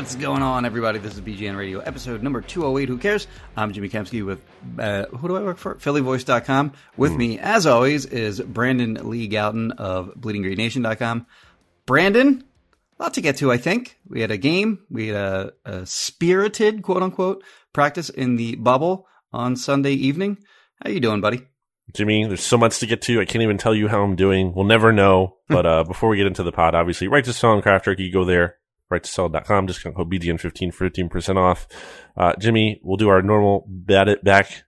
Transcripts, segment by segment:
What's going on, everybody? This is BGN Radio, episode number 208. Who cares? I'm Jimmy Kempski with, uh, who do I work for? PhillyVoice.com. With me, as always, is Brandon Lee Gowton of BleedingGreenNation.com. Brandon, a lot to get to, I think. We had a game, we had a, a spirited, quote unquote, practice in the bubble on Sunday evening. How you doing, buddy? Jimmy, there's so much to get to. I can't even tell you how I'm doing. We'll never know. But uh, before we get into the pod, obviously, Righteous Felon Craft Jerky, go there, righteousfelon.com, discount code BGN15 for 15% off. Uh, Jimmy, we'll do our normal bat it back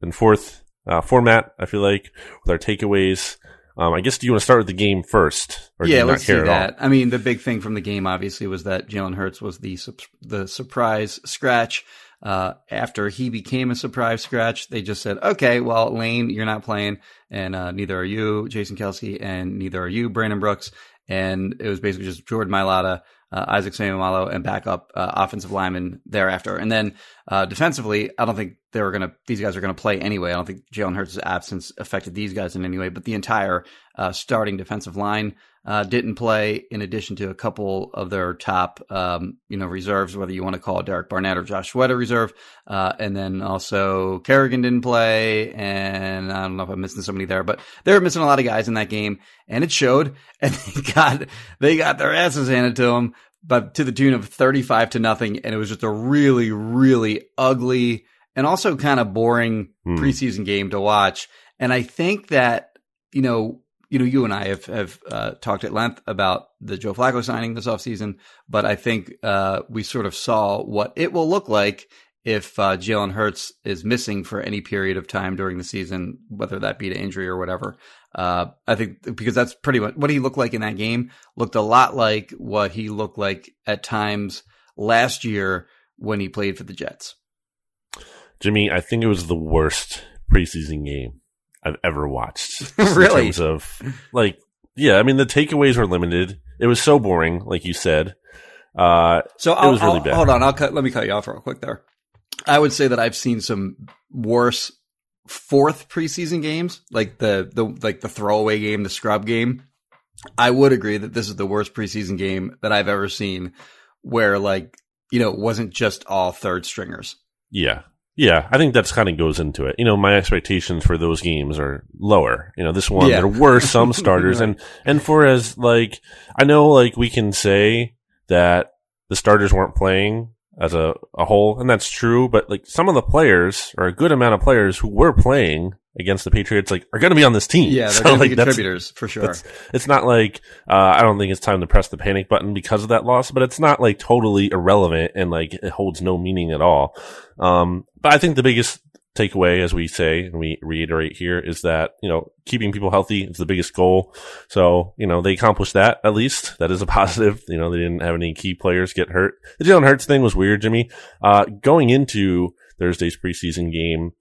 and forth uh, format, I feel like, with our takeaways. Um, I guess do you want to start with the game first? Or do yeah, you let's care do that. I mean, the big thing from the game obviously was that Jalen Hurts was the the surprise scratch. Uh, after he became a surprise scratch, they just said, "Okay, well, Lane, you're not playing, and uh, neither are you, Jason Kelce, and neither are you, Brandon Brooks." And it was basically just Jordan Mailata, uh, Isaac Seumalo, and backup uh, offensive lineman thereafter. And then uh, defensively, I don't think they were going to; these guys are going to play anyway. I don't think Jalen Hurts' absence affected these guys in any way. But the entire uh, starting defensive line uh, didn't play, in addition to a couple of their top, um, you know, reserves, whether you want to call it Derek Barnett or Josh Sweat a reserve. Uh, and then also Kerrigan didn't play, and I don't know if I'm missing somebody there, but they were missing a lot of guys in that game, and it showed. And they got they got their asses handed to them, but to the tune of 35 to nothing, and it was just a really, really ugly and also kind of boring Hmm. preseason game to watch. And I think that you know you know, you and I have have uh, talked at length about the Joe Flacco signing this offseason, but I think uh, we sort of saw what it will look like if uh, Jalen Hurts is missing for any period of time during the season, whether that be to injury or whatever. Uh, I think because that's pretty much what he looked like in that game. Looked a lot like what he looked like at times last year when he played for the Jets. Jimmy, I think it was the worst preseason game I've ever watched. Really? In terms of, like, yeah, I mean, the takeaways were limited. It was so boring, like you said. Uh, So I'll, was really I'll- bad. hold on, I'll cut. Let me cut you off real quick there. I would say that I've seen some worse fourth preseason games, like the the like the throwaway game, the scrub game. I would agree that this is the worst preseason game that I've ever seen, where like you know it wasn't just all third stringers. yeah. Yeah, I think that's kind of goes into it. You know, my expectations for those games are lower. You know, this one Yeah. there were some starters, and and for as like I know, like we can say that the starters weren't playing as a, a whole, and that's true. But like some of the players, or a good amount of players who were playing against the Patriots, like are going to be on this team. Yeah, they're So, going to like, be contributors for sure. it's not like uh, I don't think it's time to press the panic button because of that loss, but it's not like totally irrelevant and like it holds no meaning at all. Um, but I think the biggest takeaway, as we say and we reiterate here, is that you know keeping people healthy is the biggest goal. So you know they accomplished that at least. That is a positive. You know they didn't have any key players get hurt. The Jalen Hurts thing was weird, Jimmy. Uh, going into Thursday's preseason game,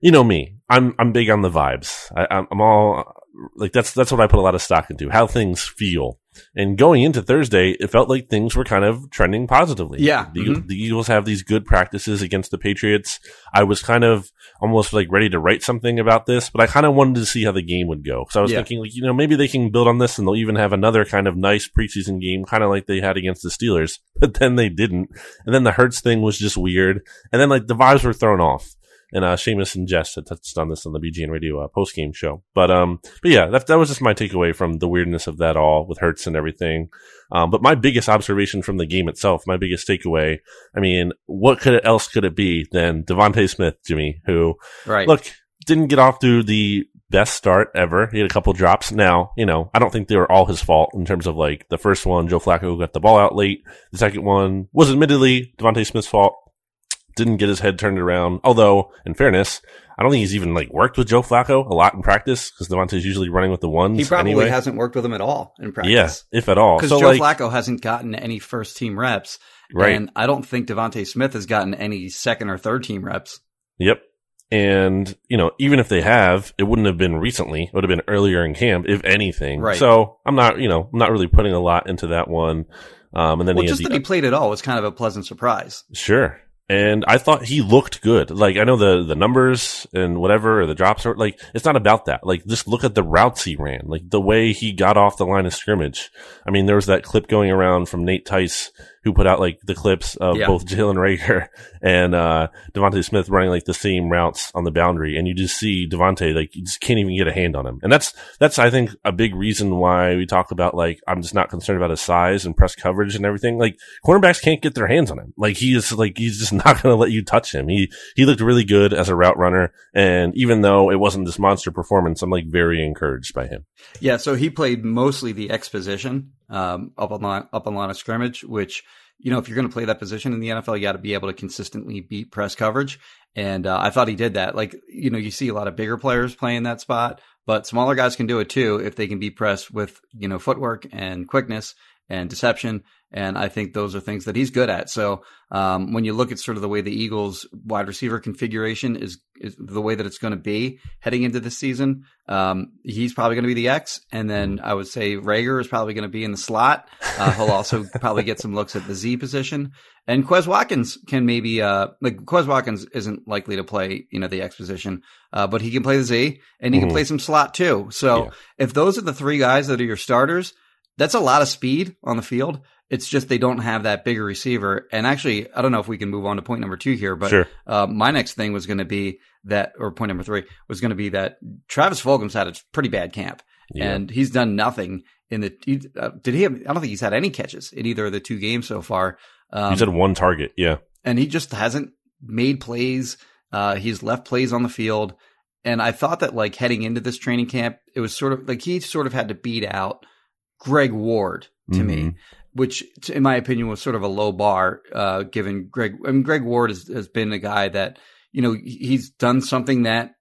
you know me. I'm I'm big on the vibes. I, I'm, I'm all like that's that's what I put a lot of stock into how things feel. And going into Thursday, it felt like things were kind of trending positively. Yeah. the, Mhm. the Eagles have these good practices against the Patriots. I was kind of almost like ready to write something about this, but I kind of wanted to see how the game would go. So I was Yeah. thinking, like, you know, maybe they can build on this and they'll even have another kind of nice preseason game, kind of like they had against the Steelers. But then they didn't. And then the Hurts thing was just weird. And then like the vibes were thrown off. And uh, Seamus and Jess had touched on this on the BGN Radio uh, post game show. But um, but yeah, that that was just my takeaway from the weirdness of that all with Hurts and everything. Um, but my biggest observation from the game itself, my biggest takeaway, I mean, what could it, else could it be than DeVonta Smith, Jimmy, who Right. look didn't get off to the best start ever. He had a couple drops. Now, you know, I don't think they were all his fault in terms of like the first one, Joe Flacco got the ball out late. The second one was admittedly DeVonta Smith's fault. Didn't get his head turned around. Although, in fairness, I don't think he's even like worked with Joe Flacco a lot in practice because DeVonta's usually running with the ones. he probably anyway. hasn't worked with him at all in practice. Yeah, if at all. Because So Joe like, Flacco hasn't gotten any first team reps. right. And I don't think DeVonta Smith has gotten any second or third team reps. Yep. And, you know, even if they have, it wouldn't have been recently. It would have been earlier in camp, if anything. Right. So I'm not, you know, I'm not really putting a lot into that one. Um, and then Well, he just had that he played at all was kind of a pleasant surprise. sure. And I thought he looked good. Like, I know the, the numbers and whatever, or the drops are like, it's not about that. Like, just look at the routes he ran, like the way he got off the line of scrimmage. I mean, there was that clip going around from Nate Tice, who put out like the clips of Yeah. both Jalen Reagor and, uh, DeVonta Smith running like the same routes on the boundary. And you just see DeVonta, like, you just can't even get a hand on him. And that's, that's, I think, a big reason why we talk about like, I'm just not concerned about his size and press coverage and everything. Like, cornerbacks can't get their hands on him. Like, he is like, he's just not going to let you touch him. He, he looked really good as a route runner. And even though it wasn't this monster performance, I'm like very encouraged by him. Yeah, so he played mostly the X position, um, up on line, up on line of scrimmage, which, you know, if you're going to play that position in the NFL, you got to be able to consistently beat press coverage. And, uh, I thought he did that. Like, you know, you see a lot of bigger players playing that spot, but smaller guys can do it too if they can be pressed with, you know, footwork and quickness and deception. And I think those are things that he's good at. So, um, when you look at sort of the way the Eagles wide receiver configuration is, is the way that it's going to be heading into this season, um, he's probably going to be the X. And then I would say Reagor is probably going to be in the slot. Uh, he'll also probably get some looks at the Z position. And Quez Watkins can maybe, uh, like Quez Watkins isn't likely to play, you know, the X position, uh, but he can play the Z and he can Mhm. play some slot too. So Yeah. if those are the three guys that are your starters, that's a lot of speed on the field. It's just they don't have that bigger receiver. And actually, I don't know if we can move on to point number two here, but sure. uh, my next thing was going to be that, or point number three was going to be that Travis Fulgham's had a pretty bad camp, Yeah. and he's done nothing in the. He, uh, did he? Have, I don't think he's had any catches in either of the two games so far. Um, you said one target. Yeah. and he just hasn't made plays. Uh, he's left plays on the field. And I thought that like heading into this training camp, it was sort of like he sort of had to beat out Greg Ward to me, Mhm. which in my opinion was sort of a low bar, uh, given Greg, I mean, Greg Ward has, has been a guy that, you know, he's done something that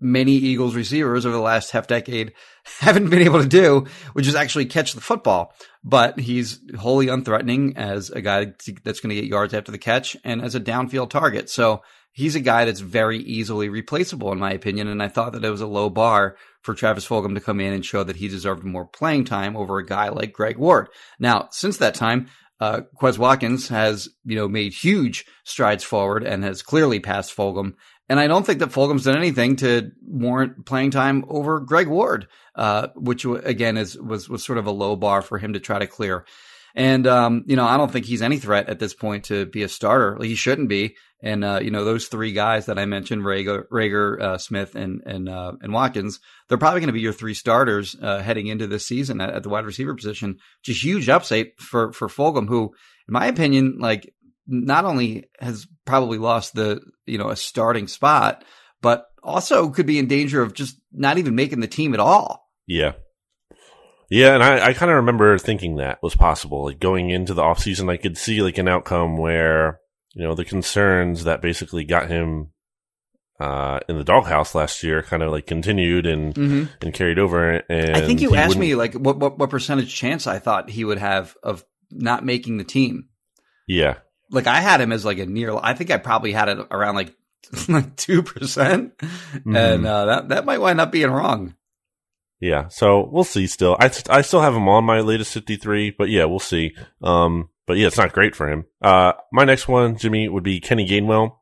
many Eagles receivers over the last half decade haven't been able to do, which is actually catch the football. But he's wholly unthreatening as a guy that's going to get yards after the catch and as a downfield target. So he's a guy that's very easily replaceable in my opinion. And I thought that it was a low bar for Travis Fulgham to come in and show that he deserved more playing time over a guy like Greg Ward. Now, since that time, uh, Quez Watkins has, you know, made huge strides forward and has clearly passed Fulgham. And I don't think that Fulgham's done anything to warrant playing time over Greg Ward, uh, which again is was was sort of a low bar for him to try to clear. And um, you know, I don't think he's any threat at this point to be a starter. He shouldn't be. And uh, you know, those three guys that I mentioned, Reagor, Reagor uh, Smith, and and uh, and Watkins, they're probably going to be your three starters uh, heading into this season at, at the wide receiver position. Just huge upside for for Fulgham, who, in my opinion, like not only has probably lost the you know a starting spot, but also could be in danger of just not even making the team at all. Yeah. Yeah, and I, I kind of remember thinking that was possible. Like going into the offseason, I could see like an outcome where, you know, the concerns that basically got him uh, in the doghouse last year kind of like continued and, Mm-hmm. and carried over. And I think you he asked wouldn't- me like what, what what percentage chance I thought he would have of not making the team. Yeah. Like I had him as like a near. I think I probably had it around like like two percent, Mm-hmm. and uh, that that might wind up being wrong. Yeah, so we'll see. Still, I I still have him on my latest fifty three, but yeah, we'll see. Um, but yeah, it's not great for him. Uh, my next one, Jimmy, would be Kenny Gainwell.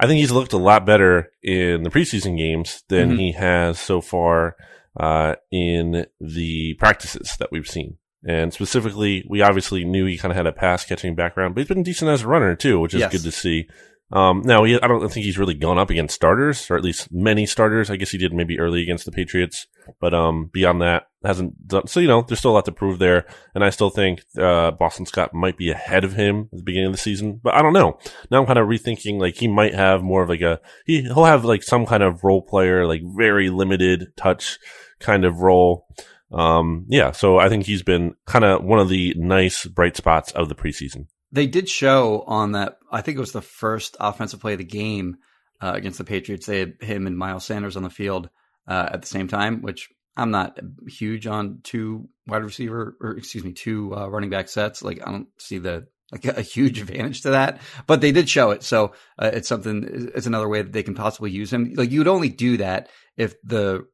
I think he's looked a lot better in the preseason games than Mhm. he has so far uh, in the practices that we've seen. And specifically, we obviously knew he kind of had a pass catching background, but he's been decent as a runner too, which is Yes. good to see. Um, now, he, I don't think he's really gone up against starters, or at least many starters. I guess he did maybe early against the Patriots, but um, beyond that, hasn't done. So you know, there's still a lot to prove there, and I still think uh, Boston Scott might be ahead of him at the beginning of the season. But I don't know. Now I'm kind of rethinking. Like he might have more of like a he he'll have like some kind of role player, like very limited touch kind of role. Um, yeah. So I think he's been kind of one of the nice bright spots of the preseason. They did show on that. I think it was the first offensive play of the game uh, against the Patriots. They had him and Miles Sanders on the field uh, at the same time, which I'm not huge on two wide receiver or excuse me, two uh, running back sets. Like I don't see the like a huge advantage to that, but they did show it. So uh, it's something. It's another way that they can possibly use him. Like you'd only do that if the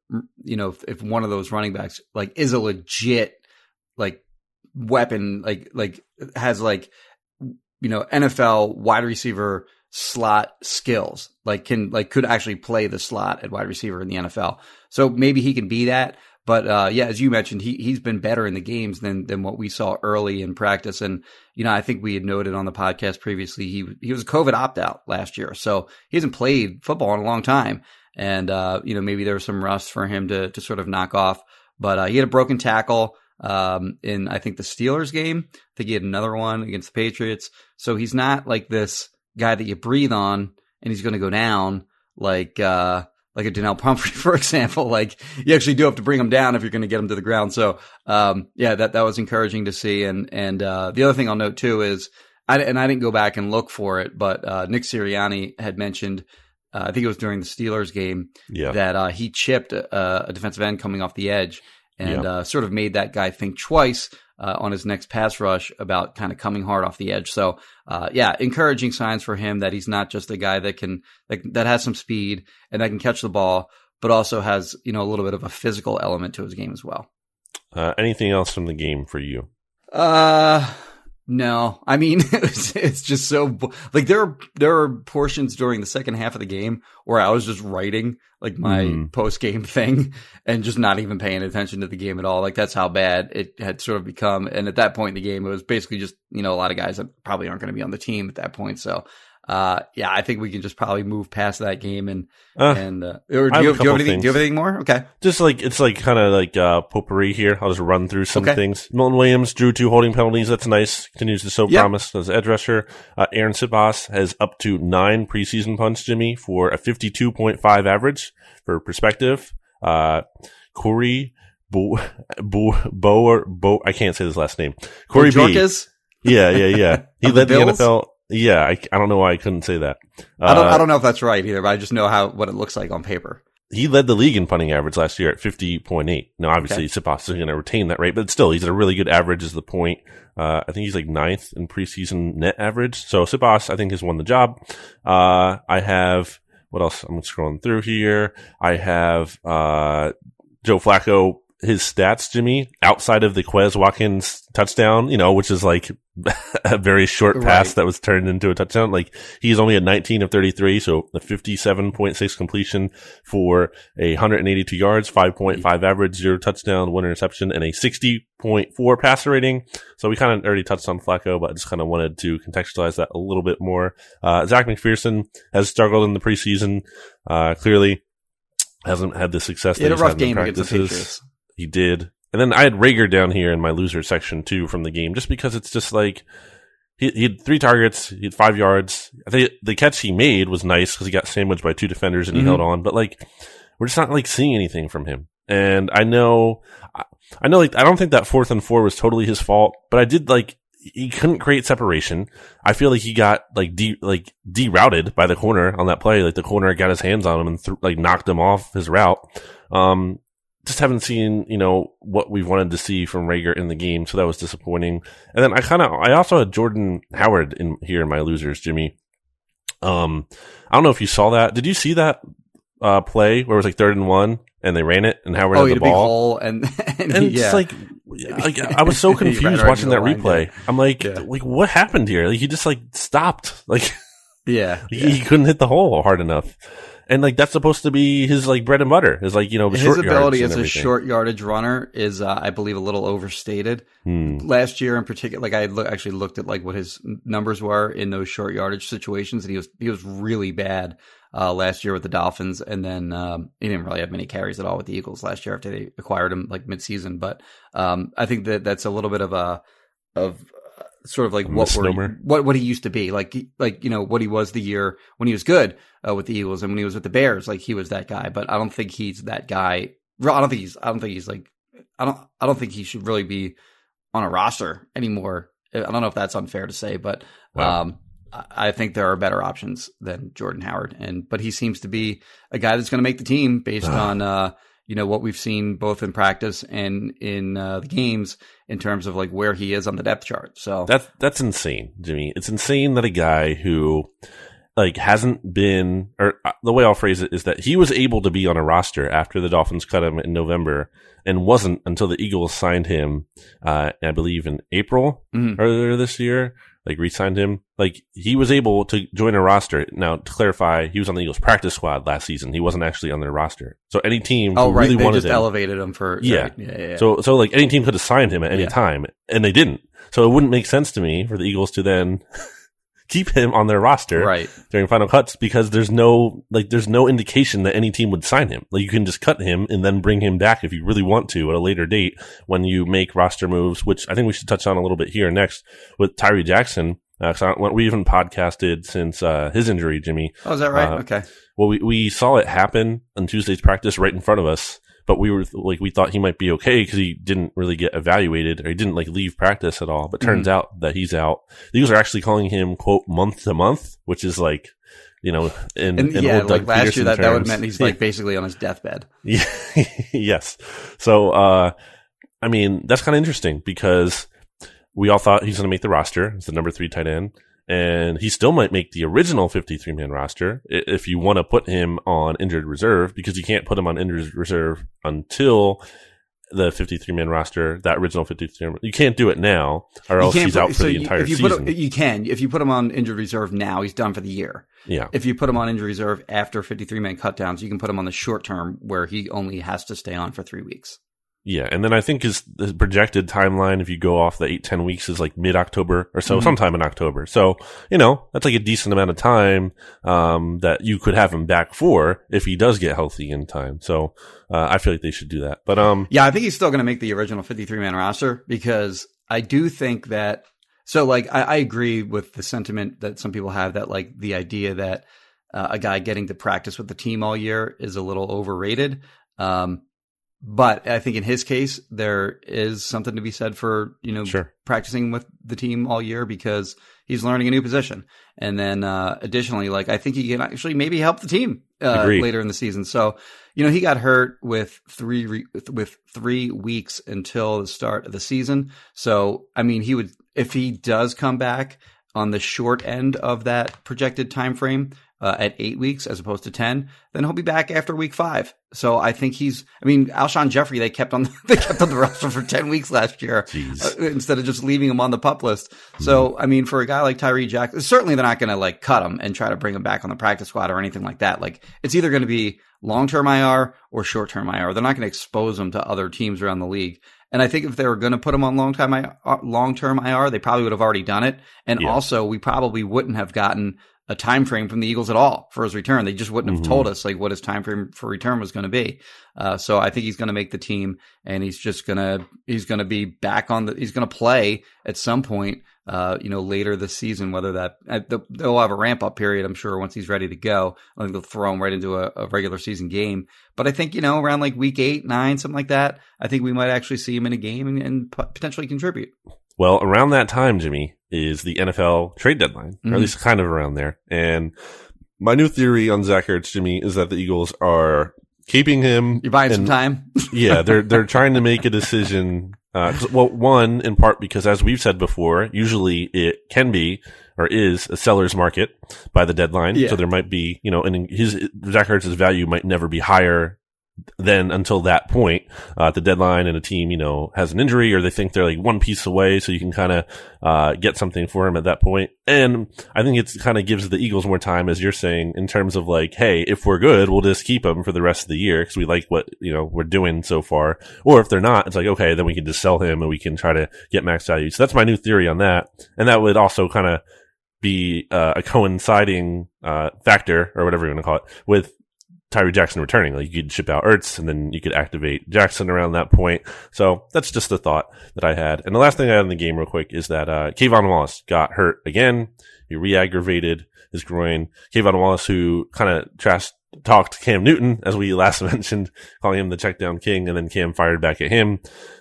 you know if, if one of those running backs like is a legit like weapon, like like has like you know NFL wide receiver slot skills, like can like could actually play the slot at wide receiver in the NFL. So maybe he can be that. But uh, yeah, as you mentioned, he he's been better in the games than than what we saw early in practice. And you know, I think we had noted on the podcast previously he he was a COVID opt out last year, so he hasn't played football in a long time. And uh, you know, maybe there was some rust for him to to sort of knock off. But uh, he had a broken tackle um, in I think the Steelers game. I think he had another one against the Patriots. So he's not like this guy that you breathe on and he's going to go down like uh, like a Donnel Pumphrey, for example. Like you actually do have to bring him down if you're going to get him to the ground. So um, yeah, that that was encouraging to see. And and uh, the other thing I'll note too is I and I didn't go back and look for it, but uh, Nick Sirianni had mentioned. Uh, I think it was during the Steelers game Yeah. that uh, he chipped a, a defensive end coming off the edge and Yeah. uh, sort of made that guy think twice uh, on his next pass rush about kind of coming hard off the edge. So, uh, yeah, encouraging signs for him that he's not just a guy that can that, that has some speed and that can catch the ball, but also has you know a little bit of a physical element to his game as well. Uh, anything else from the game for you? Uh no, I mean it's, it's just so like there are there are portions during the second half of the game where I was just writing like my Mhm. post game thing and just not even paying attention to the game at all. Like that's how bad it had sort of become. And at that point in the game, it was basically just you know a lot of guys that probably aren't going to be on the team at that point. So. Uh, yeah, I think we can just probably move past that game and Uh, and uh, or do you, have, do you have anything? Do you have anything more? Okay, just like it's like kind of like uh, potpourri here. I'll just run through some Okay. things. Milton Williams drew two holding penalties. That's nice. Continues to show Yep. promise as edge rusher. Uh, Arryn Siposs has up to nine preseason punts, Jimmy, for a fifty-two point five average. For perspective, uh, Corey Bo Bo Bo, Bo I can't say his last name. Corey B. Yeah, yeah, yeah. He Of the led the, NFL. Yeah, I, I don't know why I couldn't say that. I don't Uh, I don't know if that's right either, but I just know how what it looks like on paper. he led the league in punting average last year at 50.8. Now, obviously, Siposs isn't going to retain that rate, but still, he's at a really good average is the point. Uh, I think he's like ninth in preseason net average. So Siposs, I think, has won the job. Uh, I have, what else? I'm scrolling through here. I have, uh, Joe Flacco, his stats, Jimmy, outside of the Quez Watkins touchdown, you know, which is like a very short pass Right. that was turned into a touchdown. Like he's only at 19 of 33, so a 57.6 completion for a 182 yards, 5.5 average, zero touchdown, one interception, and a 60.4 passer rating. So we kind of already touched on Flacco, but I just kind of wanted to contextualize that a little bit more. Uh, Zech McPhearson has struggled in the preseason. Uh, clearly hasn't had the success He had a rough game against the. Patriots. He did. And then I had Reagor down here in my loser section too from the game, just because it's just like he, he had three targets, he had five yards. I think the catch he made was nice because he got sandwiched by two defenders and he Mhm. held on. But like, we're just not like seeing anything from him. And I know, I- I know, like I don't think that fourth and four was totally his fault, but I did like he couldn't create separation. I feel like he got like de like derouted by the corner on that play. Like the corner got his hands on him and th- like knocked him off his route. Um, just haven't seen, you know, what we wanted to see from Reagor in the game. So that was disappointing. And then I kind of, I also had Jordan Howard in here in my losers, Jimmy. Um, I don't know if you saw that. Did you see that uh, play where it was like third and one and they ran it and Howard Oh, had the had a big ball? hole, and and, And yeah. it's like, like I was so confused right watching that line, replay. yeah. I'm like, Yeah. like what happened here? Like he just like stopped. Like yeah, he, he couldn't hit the hole hard enough. And like that's supposed to be his like bread and butter. Is like you know his short ability as a short yardage runner is, uh, I believe, a little overstated. Hmm. Last year, in particular, like I had loo- actually looked at like what his numbers were in those short yardage situations, and he was he was really bad uh, last year with the Dolphins, and then um, he didn't really have many carries at all with the Eagles last year after they acquired him like midseason. But um, I think that that's a little bit of a of sort of like A what we're, what what he used to be. Like like you know what he was the year when he was good uh, with the Eagles and when he was with the Bears like he was that guy. But I don't think he's that guy. I don't think he's I don't think he's like I don't I don't think he should really be on a roster anymore. I don't know if that's unfair to say but Wow. um I I think there are better options than Jordan Howard. And but he seems to be a guy that's going to make the team based Ah. on uh you know what we've seen both in practice and in uh, the games in terms of like where he is on the depth chart so That's that's insane, Jimmy. It's insane that a guy who like hasn't been or uh, the way I'll phrase it is that he was able to be on a roster after the Dolphins cut him in November and wasn't until the Eagles signed him uh I believe in April Mhm. earlier this year like re-signed him like he was able to join a roster now to clarify he was on the Eagles practice squad last season he wasn't actually on their roster so any team Oh right, really they wanted just him elevated him for Yeah. yeah, yeah, yeah. so, so like any team could have signed him at any Yeah. time, and they didn't. So it wouldn't make sense to me for the Eagles to then keep him on their roster right, during final cuts because there's no like there's no indication that any team would sign him. Like you can just cut him and then bring him back if you really want to at a later date when you make roster moves, which I think we should touch on a little bit here next with Tyree Jackson. Uh, we even podcasted since uh, his injury, Jimmy. oh is that right? Uh, okay, Well, we, we saw it happen on Tuesday's practice right in front of us, but we were like, we thought he might be okay because he didn't really get evaluated or he didn't like leave practice at all. But turns out that he's out. The Eagles are actually calling him quote month to month, which is like, you know, in, and in yeah, old like Doug last year Pederson that that would have meant he's like basically on his deathbed. Yeah. yes. So, uh, I mean, that's kind of interesting because we all thought he's going to make the roster. He's the number three tight end. And he still might make the original 53 man roster if you want to put him on injured reserve because you can't put him on injured reserve until the 53 man roster, that original 53 man. You can't do it now or else he's put- out for so the you- entire if you season. Him, you can if you put him on injured reserve now, he's done for the year. yeah. If you put him on injured reserve after 53 man cutdowns, you can put him on the short term where he only has to stay on for three weeks. Yeah, and then I think his, his projected timeline, if you go off the eight ten weeks, is like mid October or so, Mhm. sometime in October. So you know that's like a decent amount of time um, that you could have him back for if he does get healthy in time. So uh, I feel like they should do that. But um, Yeah, I think he's still going to make the original 53 man roster because I do think that. So, like, I, I agree with the sentiment that some people have that, like, the idea that uh, a guy getting to practice with the team all year is a little overrated. Um, but I think in his case, there is something to be said for, you know, Sure. practicing with the team all year because he's learning a new position. And then, uh, additionally, like, I think he can actually maybe help the team, uh, later in the season. So, you know, he got hurt with three, re- with three weeks until the start of the season. So, I mean, he would, if he does come back on the short end of that projected time frame, uh, at eight weeks as opposed to 10, then he'll be back after week five. So I think he's, I mean, Alshon Jeffery, they kept on, they kept on the roster for 10 weeks last year uh, instead of just leaving him on the pup list. So, I mean, for a guy like Tyree Jackson, certainly they're not going to like cut him and try to bring him back on the practice squad or anything like that. Like it's either going to be long term IR or short term IR. They're not going to expose him to other teams around the league. And I think if they were going to put him on long time long term IR, they probably would have already done it. And Yeah. also, we probably wouldn't have gotten a time frame from the Eagles at all for his return. They just wouldn't have Mhm. told us like what his time frame for return was going to be. Uh, so I think he's going to make the team, and he's just gonna he's going to be back on the he's going to play at some point. Uh, you know, later this season, whether that uh, they'll- they'll have a ramp up period, I'm sure, once he's ready to go. I think they'll throw him right into a, a regular season game. But I think you know, around like week eight, nine, something like that, I think we might actually see him in a game and, and potentially contribute. Well, around that time, Jimmy, is the NFL trade deadline, or Mhm. at least kind of around there. And my new theory on Zach Ertz, Jimmy, is that the Eagles are keeping him. You're buying some time. yeah, they're they're trying to make a decision Uh, well, one in part because, as we've said before, usually it can be or is a seller's market by the deadline. Yeah. So there might be, you know, and his Zach Ertz's value might never be higher than until that point uh, at the deadline, and a team, you know, has an injury or they think they're like one piece away, so you can kind of uh, get something for him at that point. And I think it kind of gives the Eagles more time, as you're saying, in terms of like, hey, if we're good, we'll just keep him for the rest of the year because we like what you know we're doing so far. Or if they're not, it's like okay, then we can just sell him and we can try to get max value. So that's my new theory on that, and that would also kind of be uh, a coinciding uh, factor or whatever you want to call it with Tyree Jackson returning. Like you could ship out Ertz and then you could activate Jackson around that point. So that's just the thought that I had. And the last thing I had in the game real quick is that uh K'Von Wallace got hurt again. He re-aggravated his groin. K'Von Wallace, who kind of trash talked Cam Newton, as we last mentioned, calling him the check down king, and then Cam fired back at him.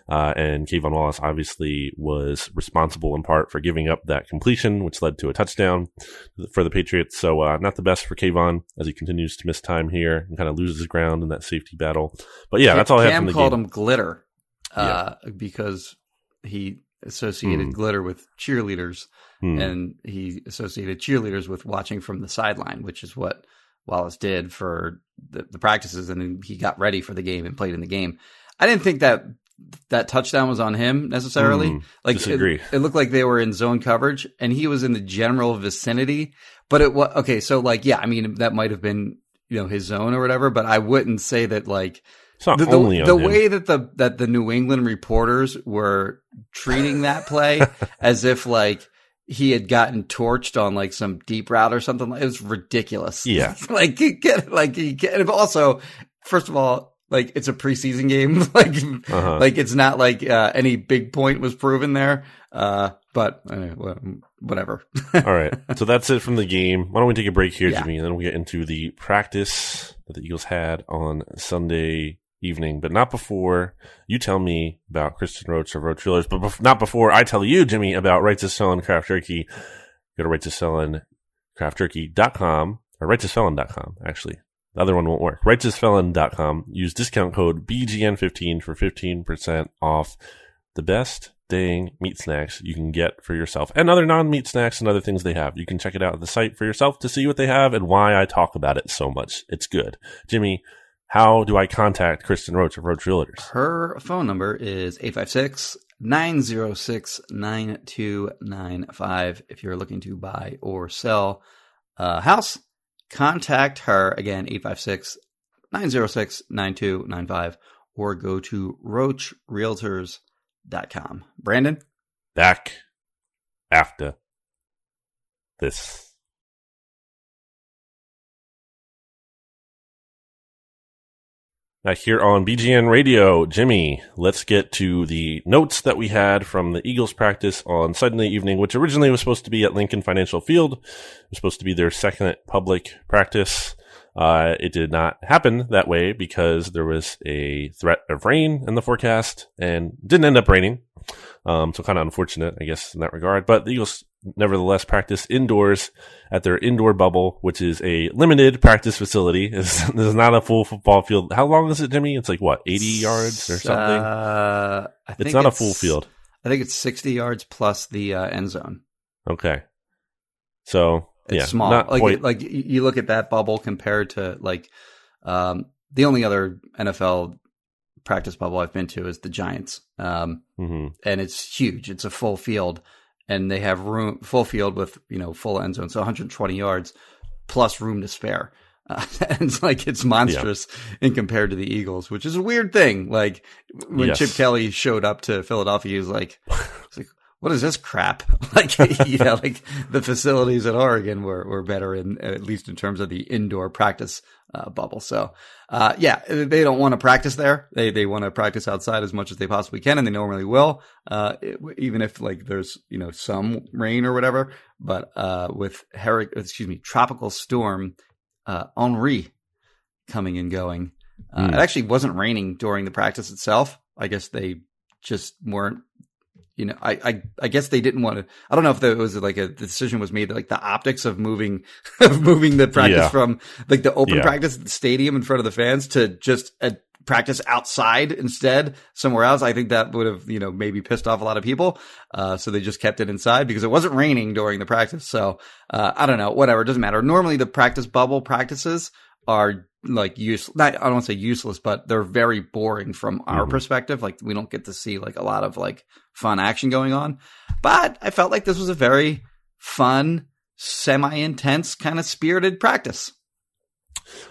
Uh, and K'Von Wallace obviously was responsible in part for giving up that completion, which led to a touchdown for the Patriots. So, uh, not the best for K'Von as he continues to miss time here and kind of loses ground in that safety battle. But yeah, that's all I have Cam from the called game. him glitter uh, because he associated Hmm. glitter with cheerleaders, Hmm. and he associated cheerleaders with watching from the sideline, which is what Wallace did for the, the practices, and he got ready for the game and played in the game. I didn't think that that touchdown was on him necessarily. Hmm. like disagree. It, it looked like they were in zone coverage, and he was in the general vicinity. But it was okay. So like, yeah, I mean, that might have been you know his zone or whatever. But I wouldn't say that like It's not the, the, only on the way that the that the New England reporters were treating that play as if like he had gotten torched on like some deep route or something. It was ridiculous. Yeah. like you get like you get and also first of all. Like it's a preseason game, like Uh-huh. like it's not like uh, any big point was proven there. Uh, but uh, whatever. All right. So that's it from the game. Why don't we take a break here, Yeah. Jimmy, and then we'll get into the practice that the Eagles had on Sunday evening, but not before you tell me about Kristen Roach of Roach Realtors, but bef- not before I tell you, Jimmy, about Right to Sell and Craft Jerky. Go to Right to Sell and craftjerky.com or righteousfelon.com, actually. The other one won't work. Righteousfelon.com. Use discount code BGN15 for 15% off the best dang meat snacks you can get for yourself and other non-meat snacks and other things they have. You can check it out at the site for yourself to see what they have and why I talk about it so much. It's good. Jimmy, how do I contact Kristen Roach of Roach Realtors? Her phone number is 856 906 9295. If you're looking to buy or sell a house, contact her again, 856 906 9295, or go to roachrealtors.com. Brandon? Back after this. Now here on BGN Radio, Jimmy, let's get to the notes that we had from the Eagles practice on Sunday evening, which originally was supposed to be at Lincoln Financial Field. It was supposed to be their second public practice. Uh, it did not happen that way because there was a threat of rain in the forecast and didn't end up raining. Um, so kind of unfortunate, I guess, in that regard. But the Eagles nevertheless practice indoors at their indoor bubble, which is a limited practice facility. It's, it's not a full football field. How long is it, Jimmy? It's like what, 80 yards or something? Uh, I think it's not a full field. I think it's 60 yards plus the uh, end zone. Okay. So, It's yeah, small. like quite. like you look at that bubble compared to like um, the only other NFL practice bubble I've been to is the Giants, um, hmm and it's huge. It's a full field, and they have room full field with you know full end zone, so 120 yards plus room to spare. Uh, and it's like it's monstrous in compared to the Eagles, which is a weird thing. Like when Yes. Chip Kelly showed up to Philadelphia, he was like, he's like what is this crap? like, you know, like the facilities at Oregon were, were better in, at least in terms of the indoor practice uh, bubble. So, uh, yeah, they don't want to practice there. They, they want to practice outside as much as they possibly can and they normally will. Uh, it- even if like there's, you know, some rain or whatever, but, uh, with Herrick, excuse me, tropical storm, uh, Henri coming and going. Uh, Hmm. It actually wasn't raining during the practice itself. I guess they just weren't you know, I, I, I guess they didn't want to. I don't know if there was like a the decision was made, like the optics of moving, of moving the practice Yeah. from like the open Yeah. practice at the stadium in front of the fans to just a practice outside instead somewhere else. I think that would have, you know, maybe pissed off a lot of people. Uh, so they just kept it inside because it wasn't raining during the practice. So, uh, I don't know, whatever. It doesn't matter. Normally the practice bubble practices are like useless. Not, I don't want to say useless, but they're very boring from our Mhm. perspective. Like we don't get to see like a lot of like fun action going on. But I felt like this was a very fun, semi intense, kind of spirited practice.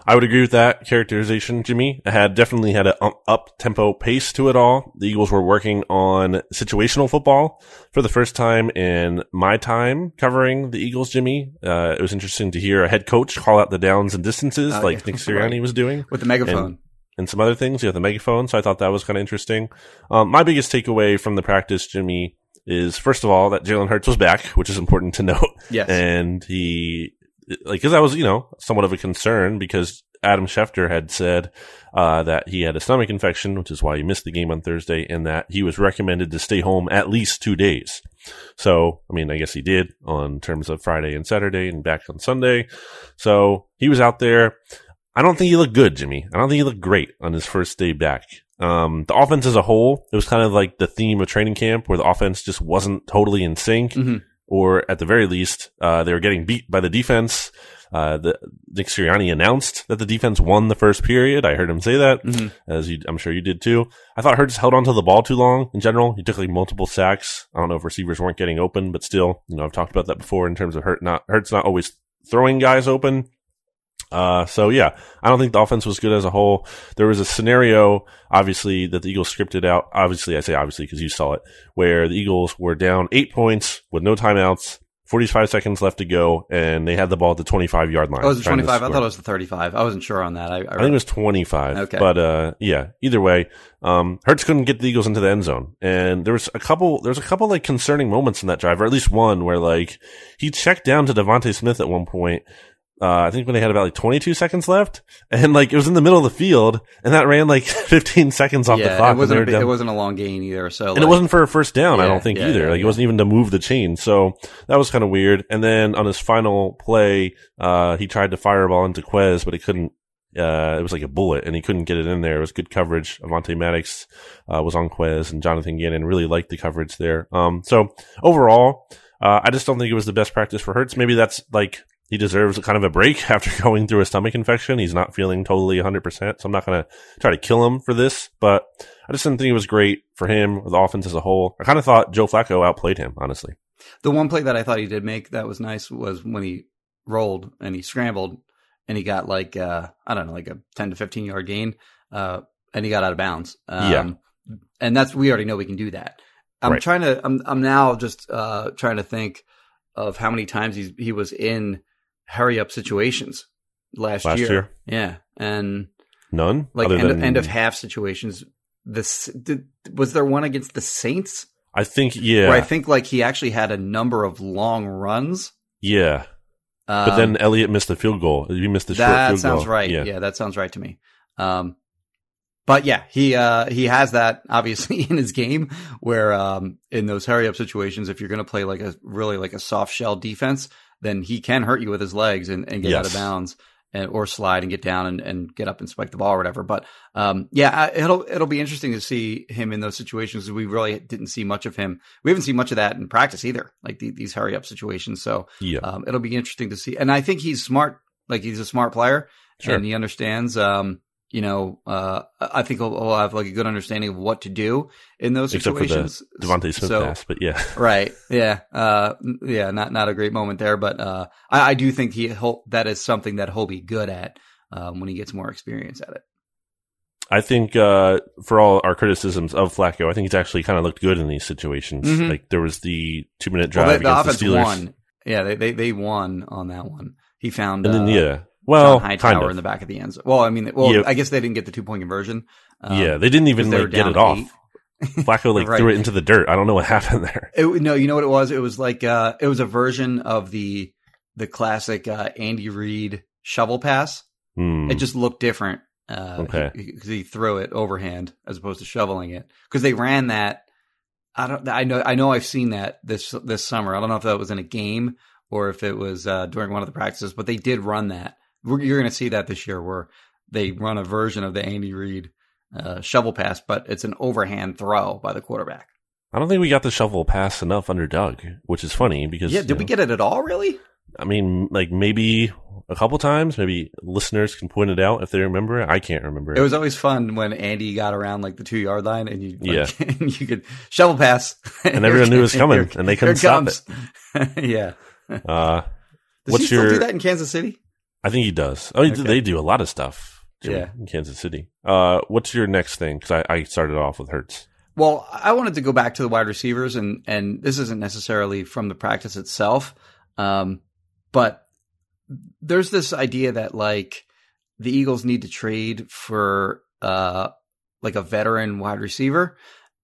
I would agree with that characterization, Jimmy. It had definitely had an up tempo pace to it all. The Eagles were working on situational football for the first time in my time covering the Eagles, Jimmy. Uh, it was interesting to hear a head coach call out the downs and distances Oh, like yeah. Nick Sirianni was doing With the megaphone. and some other things. You have the megaphone. So I thought that was kind of interesting. Um, my biggest takeaway from the practice, Jimmy, is first of all that Jalen Hurts was back, which is important to note yes. and he like because that was you know somewhat of a concern because Adam Schefter had said uh, that he had a stomach infection, which is why he missed the game on Thursday, and that he was recommended to stay home at least two days. So, I mean, I guess he did on terms of Friday and Saturday and back on Sunday. So he was out there. I don't think he looked good, Jimmy. I don't think he looked great on his first day back. Um, the offense as a whole, it was kind of like the theme of training camp where the offense just wasn't totally in sync Mhm. Or at the very least, uh, they were getting beat by the defense. Uh, the, Nick Sirianni announced that the defense won the first period. I heard him say that, Mhm. as you, I'm sure you did too. I thought Hurts held onto the ball too long in general. He took like multiple sacks. I don't know if receivers weren't getting open, but still, you know, I've talked about that before in terms of Hurt not, Hurts not always throwing guys open. Uh, so yeah, I don't think the offense was good as a whole. There was a scenario, obviously, that the Eagles scripted out. Obviously, I say obviously because you saw it, where the Eagles were down eight points with no timeouts, 45 seconds left to go, and they had the ball at the 25 yard line. Oh, was it trying 25? I thought it was the 35. I wasn't sure on that. I, I, I think it was 25. Okay. But, uh, yeah, either way, um, Hurts couldn't get the Eagles into the end zone. And there was a couple, there was a couple like concerning moments in that drive, or at least one where like he checked down to DeVonta Smith at one point. Uh, I think when they had about like 22 seconds left and like it was in the middle of the field and that ran like 15 seconds off the yeah, clock. it wasn't, a, big- it wasn't a long gain either. So, and it wasn't for a first down, I don't think yeah, either. yeah, like it wasn't even to move the chain. So that was kind of weird. And then on his final play, uh, he tried to fireball into Quez, but he couldn't. Uh, it was like a bullet, and he couldn't get it in there. It was good coverage. Avonte Maddox uh, was on Quez, and Jonathan Gannon really liked the coverage there. Um, so overall, uh, I just don't think it was the best practice for Hurts. Maybe that's like he deserves a kind of a break after going through a stomach infection. He's not feeling totally 100%. So I'm not going to try to kill him for this, but I just didn't think it was great for him or the offense as a whole. I kind of thought Joe Flacco outplayed him, honestly. The one play that I thought he did make that was nice was when he rolled and he scrambled and he got like uh I don't know like a 10 to 15 yard gain uh and he got out of bounds. Um Yeah. and that's we already know we can do that. I'm Right. trying to I'm I'm now just uh trying to think of how many times he's he was in hurry up situations last, Last year? Yeah. And None? like end, than, end of half situations this did, was there one against the Saints I think, yeah. where I think like he actually had a number of long runs yeah. But um, then Elliott missed the field goal. He missed the short that field sounds goal. right. Yeah. Yeah. that sounds right to me. Um, but yeah, he uh, he has that obviously in his game where um, in those hurry up situations, if you're going to play like a really like a soft shell defense, then he can hurt you with his legs and, and get out of bounds and or slide and get down and, and get up and spike the ball or whatever. But um, yeah, I- it'll it'll be interesting to see him in those situations. We really didn't see much of him. We haven't seen much of that in practice either, like the, these hurry up situations. So Yeah. um, it'll be interesting to see. And I think he's smart. Like he's a smart player Sure. and he understands, um, you know, uh, I think he'll, he'll have like a good understanding of what to do in those Except for the situations. DeVonta Smith So- pass, but yeah. Right. Yeah. Uh, yeah. Not, not a great moment there, but, uh, I, I do think he, that is something that he'll be good at, um, when he gets more experience at it. I think uh, for all our criticisms of Flacco, I think he's actually kind of looked good in these situations. Mhm. Like there was the two minute drive Well, the, the against the Steelers, won. Yeah. They, they, they won on that one. He found, and then uh, yeah, well, John kind of. in the back of the end zone. Well, I mean, well, Yeah. I guess they didn't get the two point conversion. Um, yeah, they didn't even they like get it off. eight. Flacco like Right. threw it into the dirt. I don't know what happened there. It, no, you know what it was? It was like uh, it was a version of the the classic uh, Andy Reid shovel pass. Hmm. It just looked different. Uh, Okay. because he, threw it overhand as opposed to shoveling it. Because they ran that. I don't. I know. I know. I've seen that this this summer. I don't know if that was in a game or if it was uh, during one of the practices, but they did run that. We're, you're going to see that this year where they run a version of the Andy Reid uh, shovel pass, but it's an overhand throw by the quarterback. I don't think we got the shovel pass enough under Doug, which is funny because Yeah, did you we know, get it at all? Really? I mean, like maybe a couple times. Maybe listeners can point it out if they remember. it. I can't remember. It was always fun when Andy got around like the two yard line and you like, Yeah. and you could shovel pass And everyone knew it was coming, and they couldn't stop comes. yeah. uh, Does What's he still your- do that in Kansas City? I think he does. Oh, Okay. they do a lot of stuff. Yeah. in Kansas City. Uh, what's your next thing? Because I, I started off with Hurts. Well, I wanted to go back to the wide receivers, and and this isn't necessarily from the practice itself, um, but there's this idea that like the Eagles need to trade for uh like a veteran wide receiver,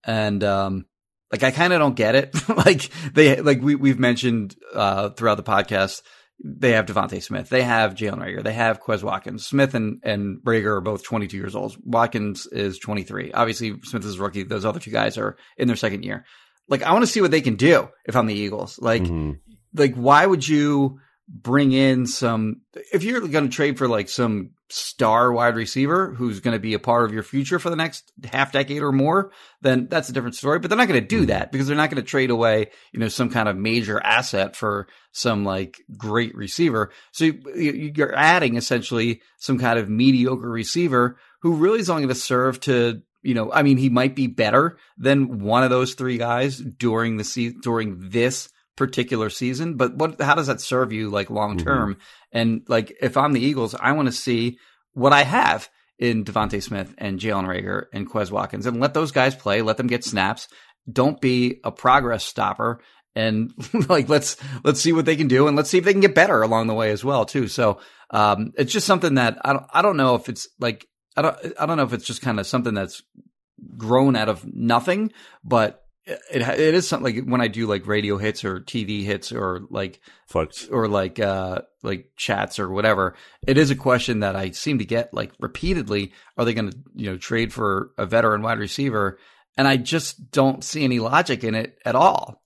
and um, like I kind of don't get it. like they like we we've mentioned uh throughout the podcast. They have DeVonta Smith. They have Jalen Reagor. They have Quez Watkins. Smith and, and Reagor are both 22 years old. Watkins is 23. Obviously, Smith is a rookie. Those other two guys are in their second year. Like, I want to see what they can do if I'm the Eagles. Like, Mhm. like why would you bring in some if you're going to trade for like some star wide receiver who's going to be a part of your future for the next half decade or more then that's a different story. But they're not going to do hmm. that because they're not going to trade away you know some kind of major asset for some like great receiver. So you, you- you're adding essentially some kind of mediocre receiver who really is only going to serve to you know i mean he might be better than one of those three guys during the season during this particular season, but what how does that serve you like long term? And like if I'm the Eagles, I want to see what I have in DeVonta Smith and Jalen Reagor and Quez Watkins and let those guys play, let them get snaps. Don't be a progress stopper and like let's let's see what they can do and let's see if they can get better along the way as well too. So um it's just something that I don't I don't know if it's like I don't I don't know if it's just kind of something that's grown out of nothing, but it it is something like when I do like radio hits or TV hits or like or like uh like chats or whatever. It is a question that I seem to get like repeatedly. Are they going to you know trade for a veteran wide receiver? And I just don't see any logic in it at all.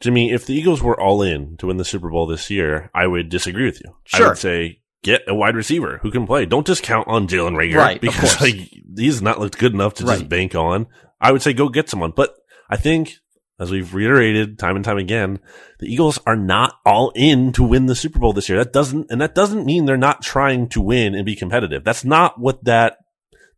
Jimmy, if the Eagles were all in to win the Super Bowl this year, I would disagree with you. I would say get a wide receiver who can play. Don't just count on Jalen Reagor Right, because like he's not looked good enough to just bank on. I would say go get someone. But I think as we've reiterated time and time again, the Eagles are not all in to win the Super Bowl this year. That doesn't and that doesn't mean they're not trying to win and be competitive. That's not what that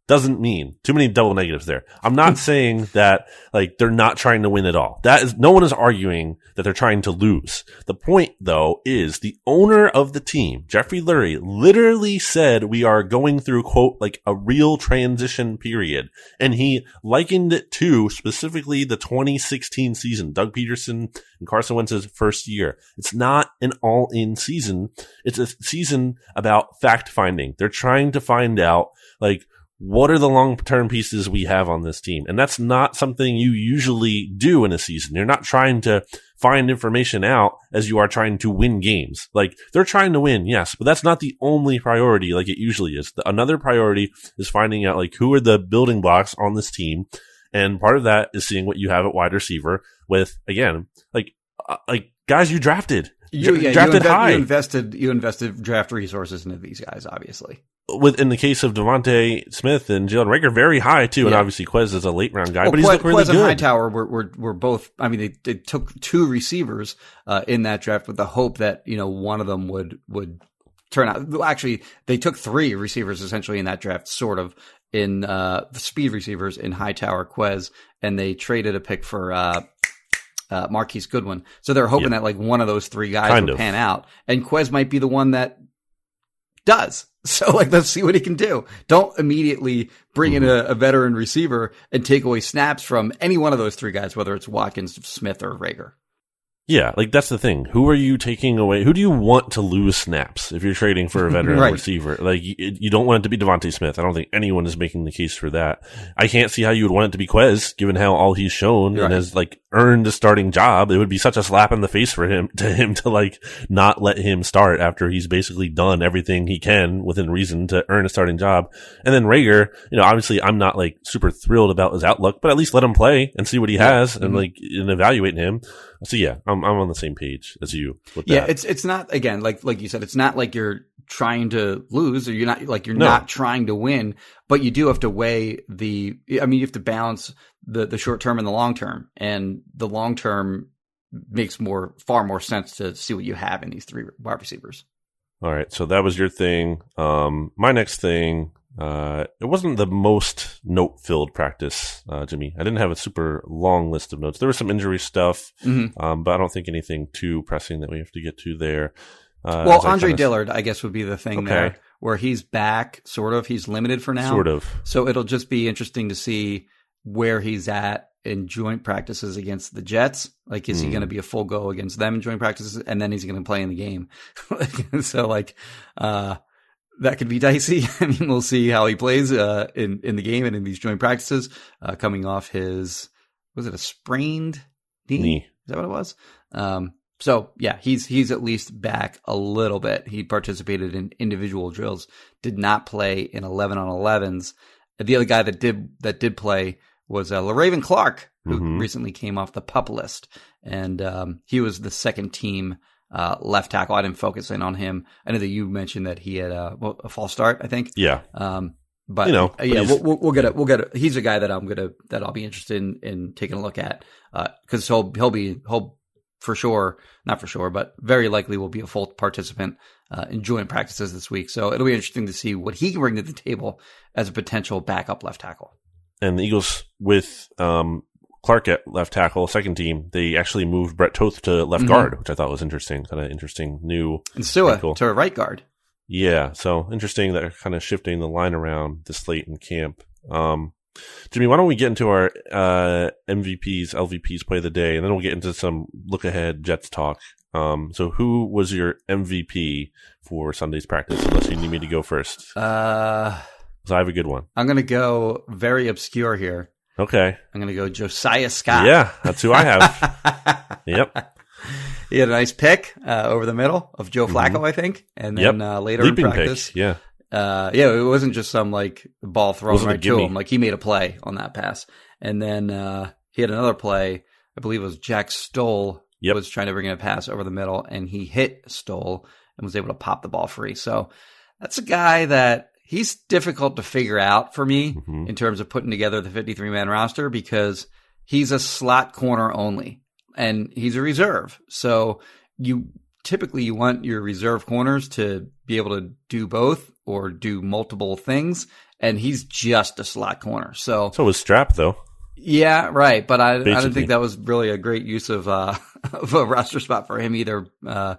doesn't mean too many double negatives there. I'm not hmm. saying that like they're not trying to win at all. That is no one is arguing that they're trying to lose. The point though is the owner of the team, Jeffrey Lurie, literally said we are going through quote like a real transition period. And he likened it to specifically the 2016 season, Doug Pederson and Carson Wentz's first year. It's not an all in season. It's a season about fact finding. They're trying to find out like what are the long term pieces we have on this team? And that's not something you usually do in a season. You're not trying to find information out as you are trying to win games. Like they're trying to win, yes, but that's not the only priority like it usually is. The, another priority is finding out like who are the building blocks on this team. And part of that is seeing what you have at wide receiver with, again, like, uh, like guys you drafted. You, yeah, drafted you, inve- high. you invested you invested draft resources into these guys, obviously. With in the case of DeVonta Smith and Jalen Reagor, very high too, and Yeah. obviously Quez is a late round guy, Well, but he's Quez, really Quez and good. Hightower were, were were both. I mean, they, they took two receivers uh, in that draft with the hope that you know one of them would would turn out. well, Actually, they took three receivers essentially in that draft, sort of in uh, speed receivers in Hightower, Quez, and they traded a pick for. Uh, uh, Marquise Goodwin. So they're hoping Yeah. that like one of those three guys Kind would of. pan out, and Quez might be the one that does. So like, let's see what he can do. Don't immediately bring in a, mm-hmm. a veteran receiver and take away snaps from any one of those three guys, whether it's Watkins, Smith, or Reagor. Yeah, like that's the thing. Who are you taking away? Who do you want to lose snaps if you're trading for a veteran Right. receiver? Like you, you don't want it to be DeVonta Smith. I don't think anyone is making the case for that. I can't see how you would want it to be Quez, given how all he's shown Right. and has like earned a starting job. It would be such a slap in the face for him to him to like not let him start after he's basically done everything he can within reason to earn a starting job. And then Reagor, you know, obviously I'm not like super thrilled about his outlook, but at least let him play and see what he has and Mhm. like and evaluate him. So yeah, I'm I'm on the same page as you with Yeah, that. it's it's not again like like you said, it's not like you're trying to lose or you're not like you're No. not trying to win, but you do have to weigh the I mean you have to balance the the short term and the long term. And the long term makes more far more sense to see what you have in these three wide receivers. All right, so that was your thing. Um, my next thing, uh, it wasn't the most note filled practice, uh, Jimmy. I didn't have a super long list of notes. There was some injury stuff, Mhm. um, but I don't think anything too pressing that we have to get to there. Uh, well, Andre kinda- Dillard, I guess, would be the thing Okay. there, where he's back, sort of. He's limited for now, Sort of. So it'll just be interesting to see where he's at in joint practices against the Jets. Like, is he Hmm. going to be a full go against them in joint practices, and then he's going to play in the game? so, like, uh, that could be dicey. I mean, we'll see how he plays uh, in in the game and in these joint practices. Uh, coming off his was it a sprained knee? Knee. Is that what it was? Um, so yeah, he's he's at least back a little bit. He participated in individual drills, did not play in eleven on elevens. The other guy that did that did play was uh, Le'Raven Clark, who Mhm. recently came off the pup list, and um, he was the second team uh, left tackle. I didn't focus in on him. I know that you mentioned that he had a, well, a false start. I think. Yeah. Um, but You know, uh, yeah, we'll, we'll, we'll get it. we'll get it. he's a guy that I'm gonna that I'll be interested in, in taking a look at because he'll he'll be he'll for sure not for sure but very likely will be a full participant uh, in joint practices this week. So it'll be interesting to see what he can bring to the table as a potential backup left tackle. And the Eagles with um, Clark at left tackle, second team, they actually moved Brett Toth to left Mhm. guard, which I thought was interesting. Kind of interesting new. And Sua Very cool. to a right guard. Yeah, so interesting that they're kind of shifting the line around this late in camp. Um, Jimmy, why don't we get into our uh, MVPs, LVPs play of the day, and then we'll get into some look ahead Jets talk. Um, so, who was your MVP for Sunday's practice? Unless you need me to go first, so I have a good one. I'm gonna go very obscure here. Okay, I'm gonna go Josiah Scott. yeah, that's who I have. yep, he had a nice pick uh, over the middle of Joe Flacco, Mhm. I think, and Yep. then uh, later leaping in practice, pick. Yeah, uh, yeah, it wasn't just some like ball thrown right to him. Like he made a play on that pass, and then uh, he had another play. I believe it was Jack Stoll Yep. was trying to bring in a pass over the middle, and he hit Stoll and was able to pop the ball free. So that's a guy that he's difficult to figure out for me Mhm. in terms of putting together the 53 man roster because he's a slot corner only and he's a reserve. So you typically you want your reserve corners to be able to do both or do multiple things and he's just a slot corner. So so was Strap though. yeah, right. But I, I don't think that was really a great use of uh, of a roster spot for him either. Uh,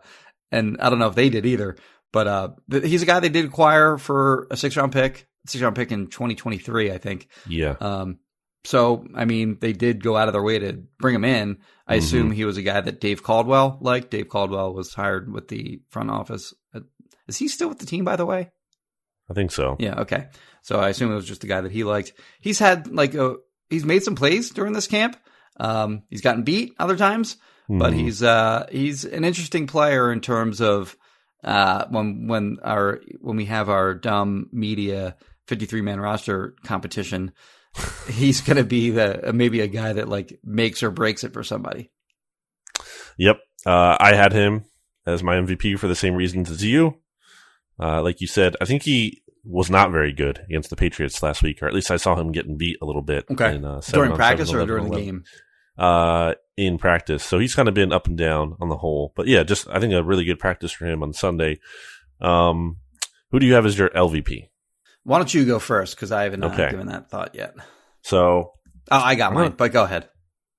and I don't know if they did either. But uh, th- he's a guy they did acquire for a six round pick, six round pick in 2023, I think. Yeah, Um, so I mean, they did go out of their way to bring him in. I Mhm. assume he was a guy that Dave Caldwell liked. Dave Caldwell was hired with the front office. Uh, Is he still with the team, by the way? I think so. Yeah, okay. So I assume it was just a guy that he liked. He's had like a he's made some plays during this camp. Um, he's gotten beat other times, but Mhm. he's uh he's an interesting player in terms of uh when when our when we have our dumb media 53 man roster competition, he's going to be the maybe a guy that like makes or breaks it for somebody. Yep. Uh, I had him as my MVP for the same reasons as you. Uh, like you said, I think he was not very good against the Patriots last week, or at least I saw him getting beat a little bit. Okay. In, uh, During practice or during on the 11. game? Uh, in practice. So he's kind of been up and down on the whole. But yeah, just I think a really good practice for him on Sunday. Um, who do you have as your LVP? Why don't you go first cuz I haven't uh, Okay. given that thought yet. So Oh, I got mine, but go ahead.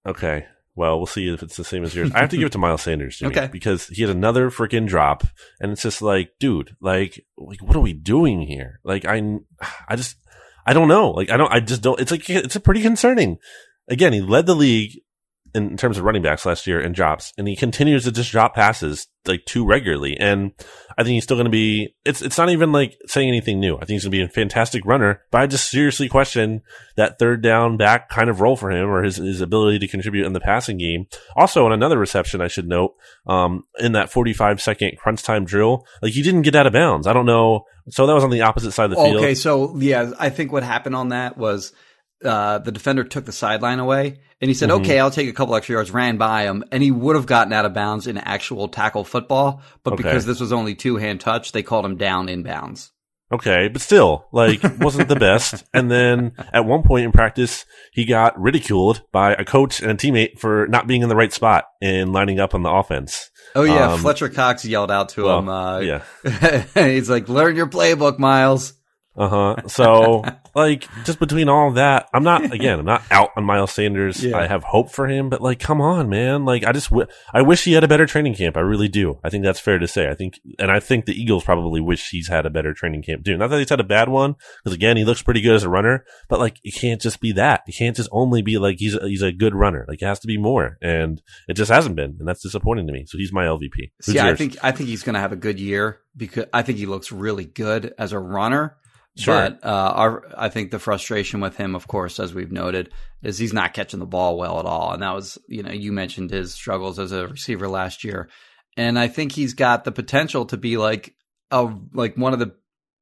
Okay. Well, we'll see if it's the same as yours. I have to give it to Miles Sanders, Jimmy, Okay. because he had another freaking drop, and it's just like, dude, like, like, what are we doing here? Like, I, I just, I don't know. Like, I don't, I just don't. It's like, it's a pretty concerning. Again, he led the league in terms of running backs last year in drops, and he continues to just drop passes like too regularly. And I think he's still going to be. It's it's not even like saying anything new. I think he's going to be a fantastic runner, but I just seriously question that third down back kind of role for him or his, his ability to contribute in the passing game. Also, on another reception, I should note, um, in that 45 second crunch time drill, like he didn't get out of bounds. I don't know. So that was on the opposite side of the field. Okay, so yeah, I think what happened on that was uh, the defender took the sideline away and he said, Mhm. okay, I'll take a couple extra yards, ran by him and he would have gotten out of bounds in actual tackle football. But Okay. because this was only two hand touch, they called him down in bounds. Okay, but still, like, wasn't the best. And then at one point in practice, he got ridiculed by a coach and a teammate for not being in the right spot and lining up on the offense. Oh yeah. Um, Fletcher Cox yelled out to well, him. Uh, yeah. he's like, learn your playbook, Miles. Uh huh. So, like, just between all that, I'm not, again, I'm not out on Miles Sanders. Yeah. I have hope for him, but like, come on, man. Like, I just, w- I wish he had a better training camp. I really do. I think that's fair to say. I think, and I think the Eagles probably wish he's had a better training camp too. Not that he's had a bad one, because again, he looks pretty good as a runner, but like, it can't just be that. You can't just only be like, he's, a, he's a good runner. Like, it has to be more. And it just hasn't been. And that's disappointing to me. So he's my LVP. Who's See, I think I think he's going to have a good year because I think he looks really good as a runner. Sure. But uh, our, I think the frustration with him, of course, as we've noted, is he's not catching the ball well at all. And that was, you know, you mentioned his struggles as a receiver last year, and I think he's got the potential to be like a like one of the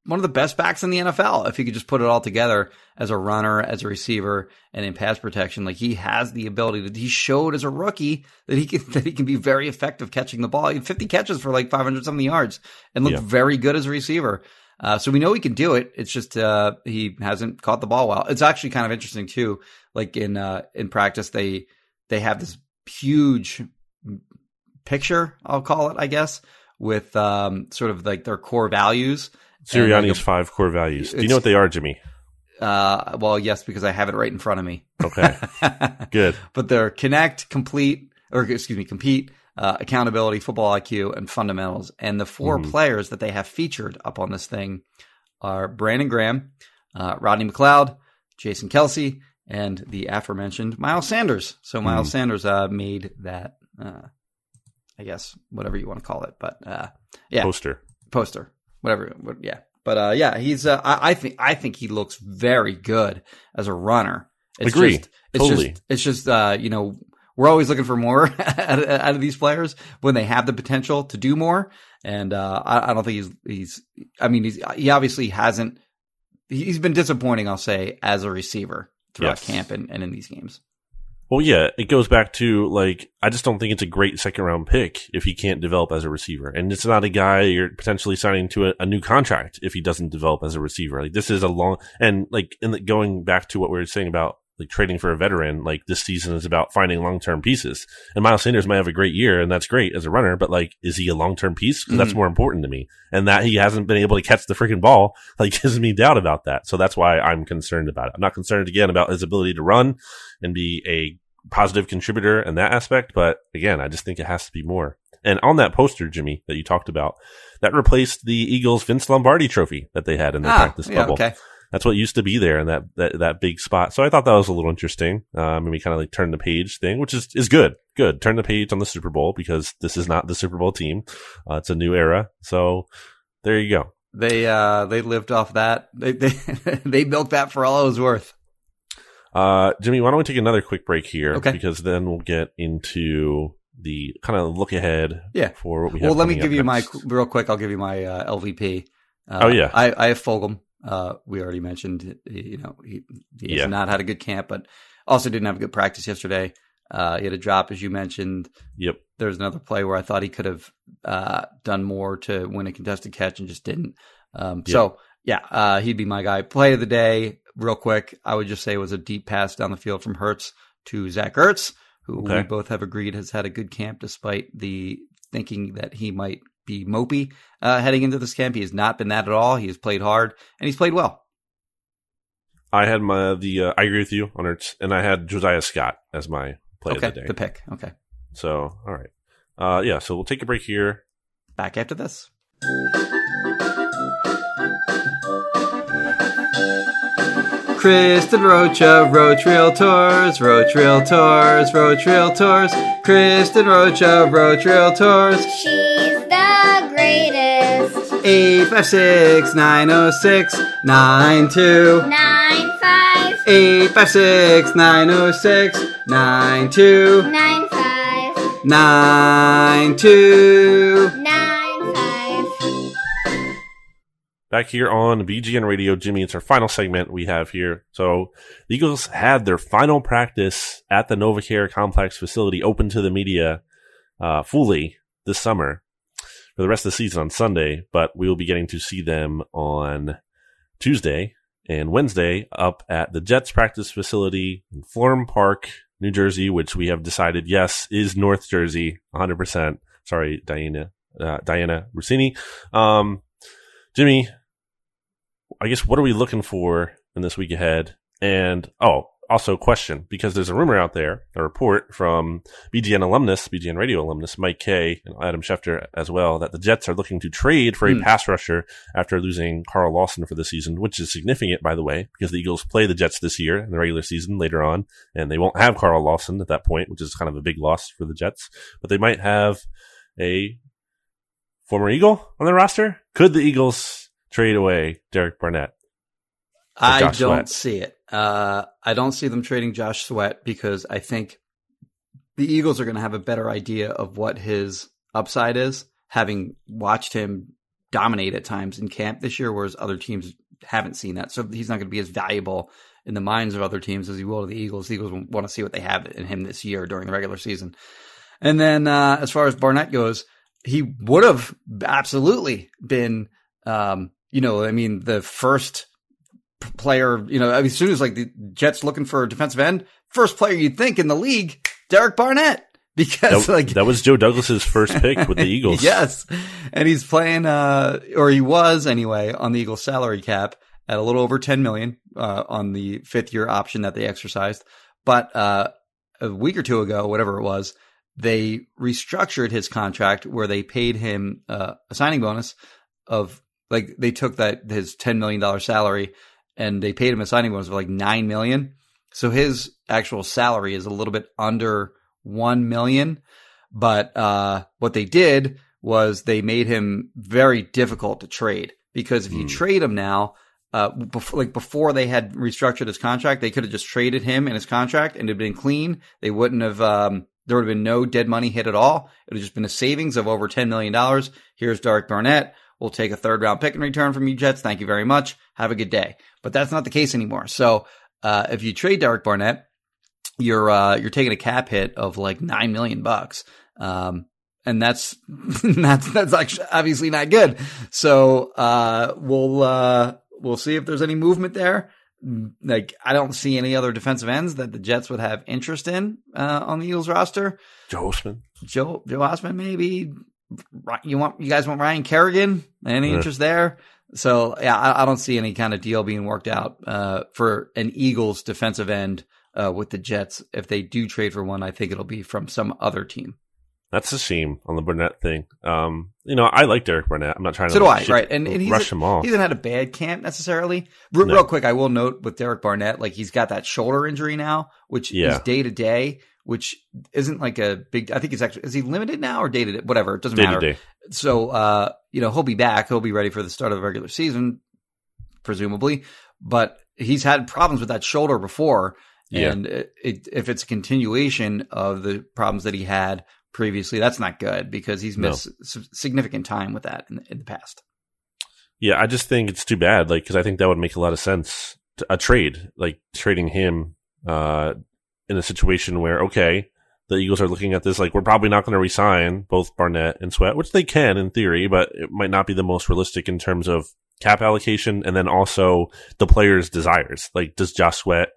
one of the best backs in the NFL if he could just put it all together as a runner, as a receiver, and in pass protection. Like he has the ability that He showed as a rookie that he can that he can be very effective catching the ball. He had 50 catches for like 500 something yards and looked Yeah. very good as a receiver. Uh, so we know he can do it. It's just uh, he hasn't caught the ball well. It's actually kind of interesting too. Like in uh, in practice, they they have this huge picture, I'll call it, I guess, with um, sort of like their core values. And, like, Sirianni's five core values. Do you know what they are, Jimmy? Uh, well, yes, because I have it right in front of me. Okay. Good. but they're connect, complete, or excuse me, compete, uh, accountability, football IQ, and fundamentals. And the 4 Mhm. players that they have featured up on this thing are Brandon Graham, uh, Rodney McLeod, Jason Kelce, and the aforementioned Miles Sanders. So Miles Mhm. Sanders uh, made that, uh, I guess, whatever you want to call it, but uh, yeah, Poster. poster, whatever. Yeah, but uh, yeah, he's. Uh, I, I think I think he looks very good as a runner. It's Agree. Just, it's Totally. just it's just uh, you know we're always looking for more out, of, these players when they have the potential to do more. And uh, I, I don't think he's he's. I mean, he's, he obviously hasn't. He's been disappointing, I'll say, as a receiver throughout Yes. camp and, and in these games. Well, yeah, it goes back to like I just don't think it's a great second round pick if he can't develop as a receiver, and it's not a guy you're potentially signing to a, a new contract if he doesn't develop as a receiver. Like this is a long and like in the, going back to what we were saying about like trading for a veteran, like this season is about finding long term pieces. And Miles Sanders might have a great year, and that's great as a runner, but like, is he a long term piece? Because that's Mhm. more important to me. And that he hasn't been able to catch the freaking ball, like, gives me doubt about that. So that's why I'm concerned about it. I'm not concerned again about his ability to run and be a positive contributor in that aspect, but again, I just think it has to be more. And on that poster, Jimmy, that you talked about, that replaced the Eagles' Vince Lombardi trophy that they had in their practice Ah, yeah, bubble. okay. That's what used to be there in that, that, that big spot. So I thought that was a little interesting. Um, and we kind of like turn the page thing, which is, is good. Good. Turn the page on the Super Bowl because this is not the Super Bowl team. Uh, it's a new era. So there you go. They uh they lived off that. They they they milked that for all it was worth. Uh, Jimmy, why don't we take another quick break here? Okay. Because then we'll get into the kind of look ahead Yeah. for what we have. Well, let me give you my real quick. I'll give you my uh, LVP. Uh, Oh, yeah. I, I have Fulgham. Uh, we already mentioned. You know, he, he has Yeah. not had a good camp, but also didn't have a good practice yesterday. Uh, he had a drop, as you mentioned. Yep. There's another play where I thought he could have uh, done more to win a contested catch and just didn't. Um, So yeah, uh, he'd be my guy. Play of the day, real quick. I would just say it was a deep pass down the field from Hurts to Zach Ertz, who we both have agreed has had a good camp despite the thinking that he might be mopey uh, heading into this camp. He has not been that at all. He has played hard and he's played well. I had my the uh, I agree with you on Ertz, and I had Josiah Scott as my play okay, of the day. the pick. Okay, so all right, uh, yeah. So we'll take a break here. back after this. Kristen Roach of Roach Realtors, Roach Realtors, Roach Realtors, Kristen Rocha of Roach Realtors. She's the greatest. 856 906 9295. 856 906 9295. 9295. Back here on BGN Radio. Jimmy, it's our final segment we have here. So the Eagles had their final practice at the NovaCare Complex facility open to the media uh, fully this summer for the rest of the season on Sunday, but we will be getting to see them on Tuesday and Wednesday up at the Jets practice facility in Florham Park, New Jersey, which we have decided, yes, is North Jersey, 100%. Sorry, Dianna, uh, Dianna Russini. Um, Jimmy, I guess what are we looking for in this week ahead? And, oh, also question because there's a rumor out there, a report from BGN alumnus, BGN radio alumnus Mike Kaye and Adam Schefter as well, that the Jets are looking to trade for a Hmm. pass rusher after losing Carl Lawson for the season, which is significant, by the way, because the Eagles play the Jets this year in the regular season later on, and they won't have Carl Lawson at that point, which is kind of a big loss for the Jets, but they might have a former Eagle on their roster. Could the Eagles trade away Derek Barnett? I don't Sweat. see it. Uh, I don't see them trading Josh Sweat because I think the Eagles are going to have a better idea of what his upside is, having watched him dominate at times in camp this year, whereas other teams haven't seen that. So he's not going to be as valuable in the minds of other teams as he will to the Eagles. The Eagles want to see what they have in him this year during the regular season. And then uh, as far as Barnett goes, he would have absolutely been, um, you know, I mean, the first player, you know, I mean, as soon as like the Jets looking for a defensive end, first player you'd think in the league, Derek Barnett, because That, like that was Joe Douglas's first pick with the Eagles. yes, and he's playing, uh, or he was anyway, on the Eagles salary cap at a little over ten million uh, on the fifth year option that they exercised. But uh, a week or two ago, whatever it was, they restructured his contract where they paid him uh, a signing bonus of like they took that his ten million dollar salary and they paid him a signing bonus of like nine million. So his actual salary is a little bit under one million. But uh, what they did was they made him very difficult to trade because if you Hmm. trade him now, uh, before, like before they had restructured his contract, they could have just traded him and his contract and it'd been clean. They wouldn't have. Um, there would have been no dead money hit at all. It would have just been a savings of over ten million dollars. Here's Derek Barnett. We'll take a third round pick in return from you Jets. Thank you very much. Have a good day. But that's not the case anymore. So uh, if you trade Derek Barnett, you're uh, you're taking a cap hit of like nine million bucks, um, and that's that's that's actually obviously not good. So uh, we'll uh, we'll see if there's any movement there. Like I don't see any other defensive ends that the Jets would have interest in uh, on the Eagles roster. Joe Ostman. Joe Joe Ostman maybe. You want you guys want Ryan Kerrigan? Any Yeah. interest there? So yeah, I, I don't see any kind of deal being worked out uh, for an Eagles defensive end uh, with the Jets. If they do trade for one, I think it'll be from some other team. That's a shame on the Burnett thing. Um, you know, I like Derek Burnett. I'm not trying to So do like, I, shit- right? And, and he's rush him off. He hasn't had a bad camp necessarily. Real, No. real quick, I will note with Derek Barnett, like he's got that shoulder injury now, which Yeah. is day to day, which isn't like a big. I think he's actually is he limited now or dated? day? Whatever, it doesn't Day matter. So, uh, you know, he'll be back. He'll be ready for the start of the regular season, presumably. But he's had problems with that shoulder before. Yeah. And it, it, if it's a continuation of the problems that he had previously, that's not good because he's missed s- significant time with that in, in the past. Yeah, I just think it's too bad. Like, because I think that would make a lot of sense. To, a trade, like trading him, uh, in a situation where okay, the Eagles are looking at this like we're probably not going to resign both Barnett and Sweat, which they can in theory, but it might not be the most realistic in terms of cap allocation, and then also the players' desires. Like, does Josh Sweat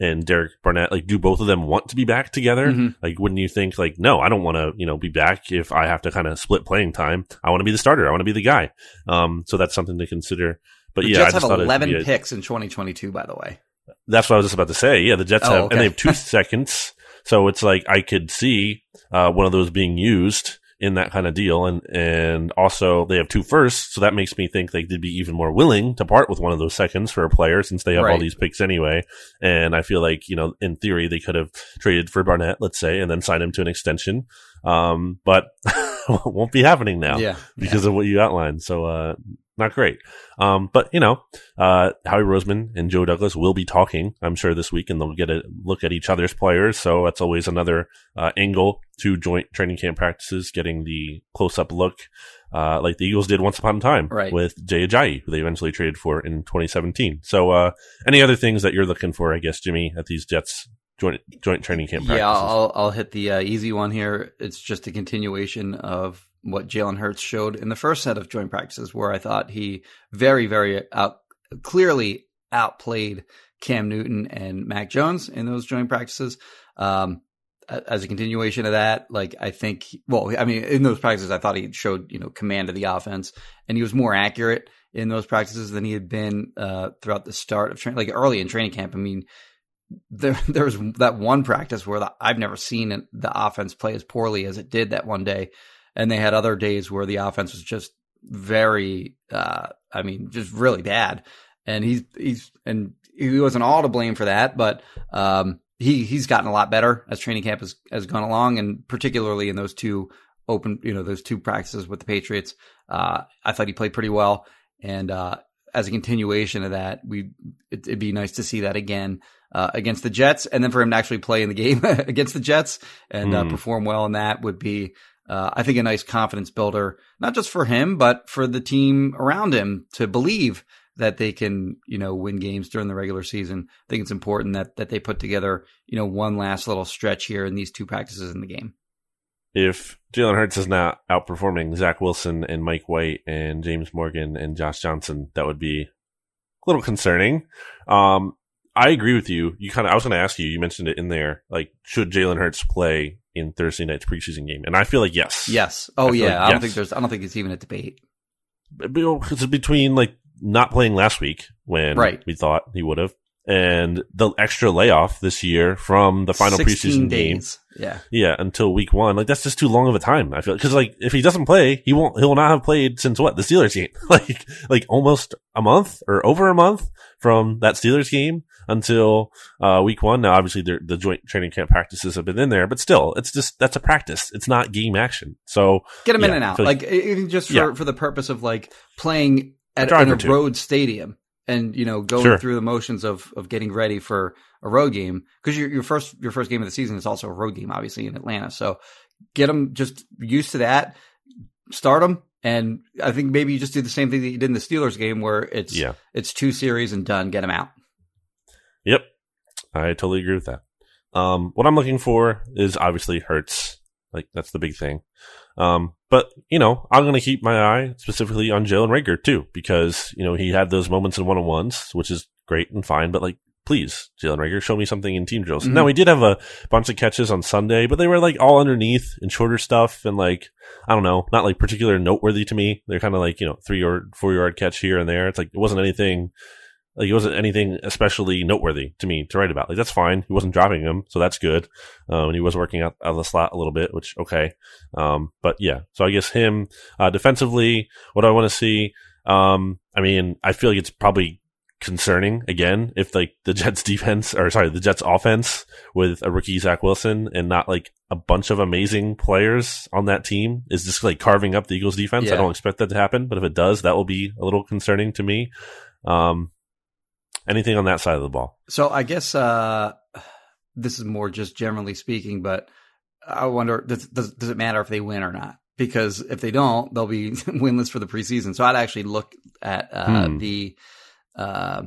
and Derek Barnett like do both of them want to be back together? Mhm. Like, wouldn't you think like, no, I don't want to, you know, be back if I have to kind of split playing time. I want to be the starter. I want to be the guy. Um, so that's something to consider. But The yeah, I Jets just have 11 be a- picks in 2022, by the way. That's what I was just about to say. Yeah, the Jets Oh, have, okay. and they have two seconds. So it's like I could see uh, one of those being used in that kind of deal, and and also they have two firsts, so that makes me think they'd be even more willing to part with one of those seconds for a player since they have all these picks anyway. And I feel like you know, in theory, they could have traded for Barnett, let's say, and then signed him to an extension. Um, but won't be happening now Yeah. because of what you outlined. So uh, not great. Um, but you know, uh, Howie Roseman and Joe Douglas will be talking, I'm sure, this week, and they'll get a look at each other's players. So that's always another uh, angle to joint training camp practices, getting the close up look, uh, like the Eagles did once upon a time Right. with Jay Ajayi, who they eventually traded for in 2017. So, uh, any other things that you're looking for, I guess, Jimmy, at these Jets joint joint training camp practices? Yeah, I'll I'll hit the uh, easy one here. It's just a continuation of what Jalen Hurts showed in the first set of joint practices, where I thought he very, very out clearly outplayed Cam Newton and Mac Jones in those joint practices. Um, as a continuation of that, like I think, well, I mean, in those practices, I thought he showed you know command of the offense, and he was more accurate in those practices than he had been uh, throughout the start of training, like early in training camp. I mean, there there was that one practice where the, I've never seen the offense play as poorly as it did that one day, and they had other days where the offense was just very, uh, I mean, just really bad. And he's he's and he wasn't all to blame for that, but um, he he's gotten a lot better as training camp has has gone along, and particularly in those two open, you know, those two practices with the Patriots, uh, I thought he played pretty well, and uh, as a continuation of that, we it, it'd be nice to see that again uh, against the Jets, and then for him to actually play in the game against the Jets and uh, Hmm. perform well in that would be, uh, I think, a nice confidence builder, not just for him, but for the team around him to believe that they can, you know, win games during the regular season. I think it's important that that they put together, you know, one last little stretch here in these two practices in the game. if Jalen Hurts is not outperforming Zach Wilson and Mike White and James Morgan and Josh Johnson, that would be a little concerning. Um, I agree with you. You kind of, I was going to ask you, you mentioned it in there, like, should Jalen Hurts play in Thursday night's preseason game? And I feel like yes. Yes. Oh I yeah. like I don't yes. think there's. I don't think it's even a debate. Because it's between like not playing last week when Right. we thought he would have and the extra layoff this year from the final 16 preseason game. Yeah. Yeah, until week one. Like that's just too long of a time. I feel because like if he doesn't play, he won't. He'll not have played since what the Steelers game. like like almost a month or over a month from that Steelers game until uh, week one. Now, obviously, the the joint training camp practices have been in there, but still, it's just that's a practice. It's not game action. So Get him in and out, feel like, just for, Yeah. for the purpose of like playing at drive in a road stadium and you know going Sure. through the motions of of getting ready for a road game because your your first your first game of the season is also a road game, obviously in Atlanta. So get them just used to that. Start them, and I think maybe you just do the same thing that you did in the Steelers game, where it's yeah, it's two series and done. Get them out. yep, I totally agree with that. Um, what I'm looking for is obviously Hurts. Like that's the big thing. Um, but you know, I'm going to keep my eye specifically on Jalen Rager too, because you know he had those moments in one on ones, which is great and fine. But like, please, Jalen Rager, show me something in team drills. Mhm. Now we did have a bunch of catches on Sunday, but they were like all underneath and shorter stuff, and like I don't know, not like particular noteworthy to me. They're kind of like you know three or four yard catch here and there. It's like it wasn't anything. Like it wasn't anything especially noteworthy to me to write about. Like that's fine. He wasn't dropping them, so that's good. Um, and he was working out, out of the slot a little bit, which okay. Um, but yeah, so I guess him uh, defensively. What do I want to see? Um, I mean, I feel like it's probably concerning again if like the Jets defense or sorry the Jets offense with a rookie Zach Wilson and not like a bunch of amazing players on that team is just like carving up the Eagles defense. I don't expect that to happen, but if it does, that will be a little concerning to me. Um, anything on that side of the ball? So I guess uh, this is more just generally speaking, but I wonder does, does does it matter if they win or not? Because if they don't, they'll be winless for the preseason. So I'd actually look at uh, Hmm. the uh,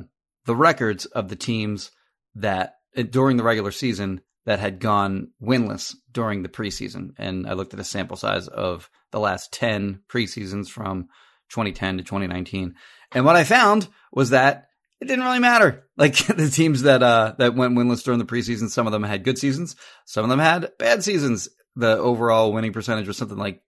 the records of the teams that uh, during the regular season that had gone winless during the preseason, and I looked at a sample size of the last ten preseasons from 2010 to 2019, and what I found was that it didn't really matter. Like the teams that uh that went winless during the preseason, some of them had good seasons, some of them had bad seasons. The overall winning percentage was something like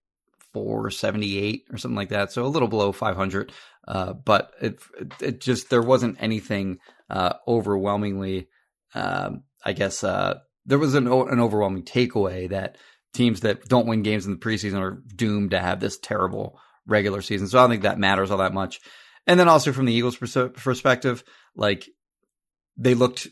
478 or something like that, so a little below 500. Uh, but it it just there wasn't anything uh overwhelmingly. Um, I guess uh there was an an overwhelming takeaway that teams that don't win games in the preseason are doomed to have this terrible regular season. So I don't think that matters all that much. And then also from the Eagles' pers- perspective, like they looked,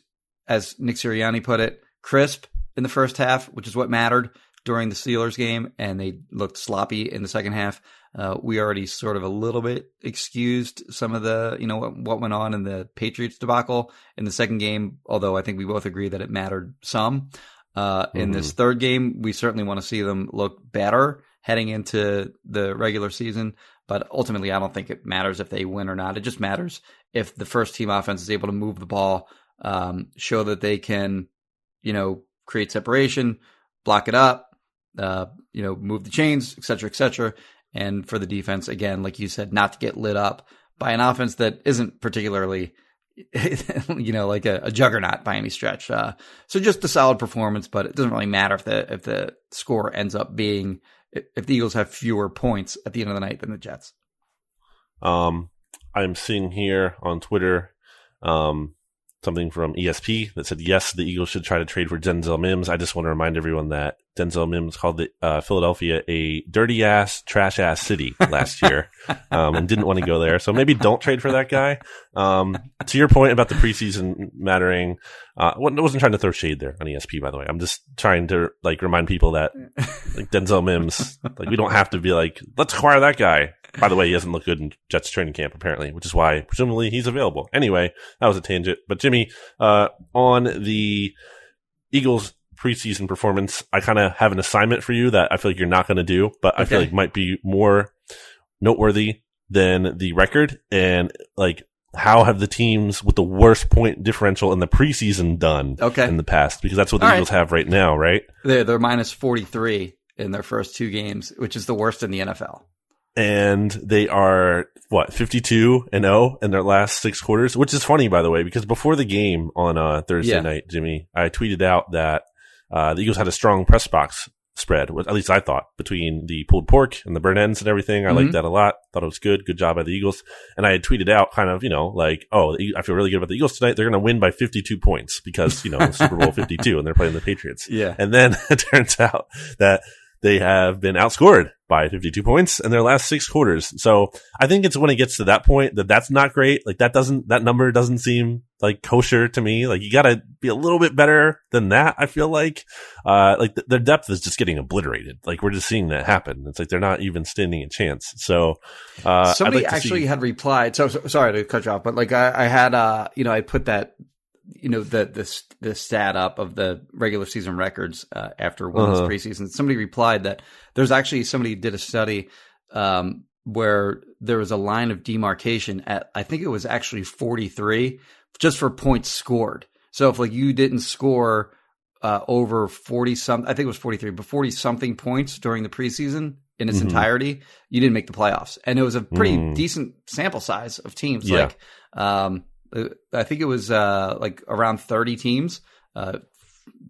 as Nick Sirianni put it, crisp in the first half, which is what mattered during the Steelers game, and they looked sloppy in the second half Uh, we already sort of a little bit excused some of the, you know, what, what went on in the Patriots debacle in the second game, although I think we both agree that it mattered some. Uh, in this third game, we certainly want to see them look better heading into the regular season. But ultimately, I don't think it matters if they win or not. It just matters if the first team offense is able to move the ball, um, show that they can, you know, create separation, block it up, uh, you know, move the chains, et cetera, et cetera. And for the defense, again, like you said, not to get lit up by an offense that isn't particularly, you know, like a, a juggernaut by any stretch. Uh, so just a solid performance, but it doesn't really matter if the if the score ends up being if the Eagles have fewer points at the end of the night than the Jets. Um, I'm seeing here on Twitter um, something from ESP that said, yes, the Eagles should try to trade for Denzel Mims. I just want to remind everyone that Denzel Mims called the, uh, Philadelphia a dirty ass, trash ass city last year um, and didn't want to go there. So maybe don't trade for that guy. Um, to your point about the preseason mattering, uh, I wasn't trying to throw shade there on ESP, by the way. I'm just trying to like remind people that like Denzel Mims, like we don't have to be like, let's acquire that guy. By the way, he doesn't look good in Jets training camp apparently, which is why presumably he's available. Anyway, that was a tangent. But Jimmy, uh, on the Eagles preseason performance, I kind of have an assignment for you that I feel like you're not going to do, but I feel like might be more noteworthy than the record and like how have the teams with the worst point differential in the preseason done Okay. in the past? Because that's what the All right. Eagles have right now, right? They're they're minus forty three in their first two games, which is the worst in the NFL. And they are what 52 and 0 in their last six quarters which is funny by the way because before the game on uh, thursday Yeah. night jimmy i tweeted out that uh, the eagles had a strong press box spread at least i thought between the pulled pork and the burn ends and everything i Mhm. liked that a lot thought it was good good job by the eagles and i had tweeted out kind of you know like oh i feel really good about the eagles tonight they're going to win by 52 points because you know super bowl 52 and they're playing the patriots Yeah. and then it turns out that they have been outscored by 52 points in their last six quarters. So I think it's when it gets to that point that that's not great. Like that doesn't, that number doesn't seem like kosher to me. Like you gotta be a little bit better than that. I feel like, uh, like th- their depth is just getting obliterated. Like we're just seeing that happen. It's like they're not even standing a chance. So, uh, Somebody like actually see- had replied. So, so- sorry to cut you off, but like I, I had, uh, you know, I put that, you know, the the the stat up of the regular season records uh, after one Uh-huh. preseason. Somebody replied that there's actually somebody did a study um, where there was a line of demarcation at I think it was actually 43 just for points scored. So if like you didn't score uh, over 40 some, I think it was 43, but 40 something points during the preseason in its Mhm. entirety, you didn't make the playoffs. And it was a pretty Mm. decent sample size of teams. Yeah. Like, um, I think it was, uh, like around 30 teams, uh,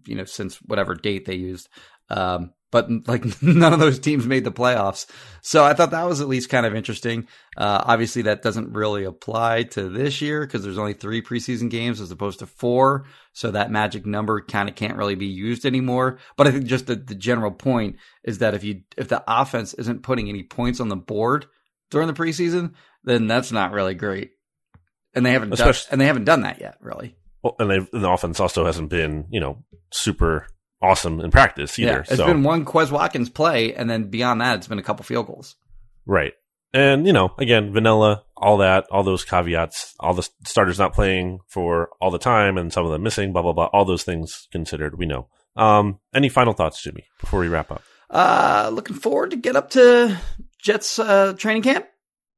you know, since whatever date they used. Um, but like none of those teams made the playoffs. So I thought that was at least kind of interesting. Uh, obviously that doesn't really apply to this year because there's only three preseason games as opposed to four. So that magic number kind of can't really be used anymore. But I think just the, the general point is that if you, if the offense isn't putting any points on the board during the preseason, then that's not really great. And they haven't done, and they haven't done that yet, really. well, and, they've, and the offense also hasn't been, you know, super awesome in practice either. Yeah, it's so. been one Quez Watkins play, and then beyond that, it's been a couple field goals. Right. And, you know, again, vanilla, all that, all those caveats, all the starters not playing for all the time and some of them missing, blah, blah, blah, all those things considered, we know. Um, any final thoughts, Jimmy, before we wrap up? Uh, looking forward to get up to Jets uh, training camp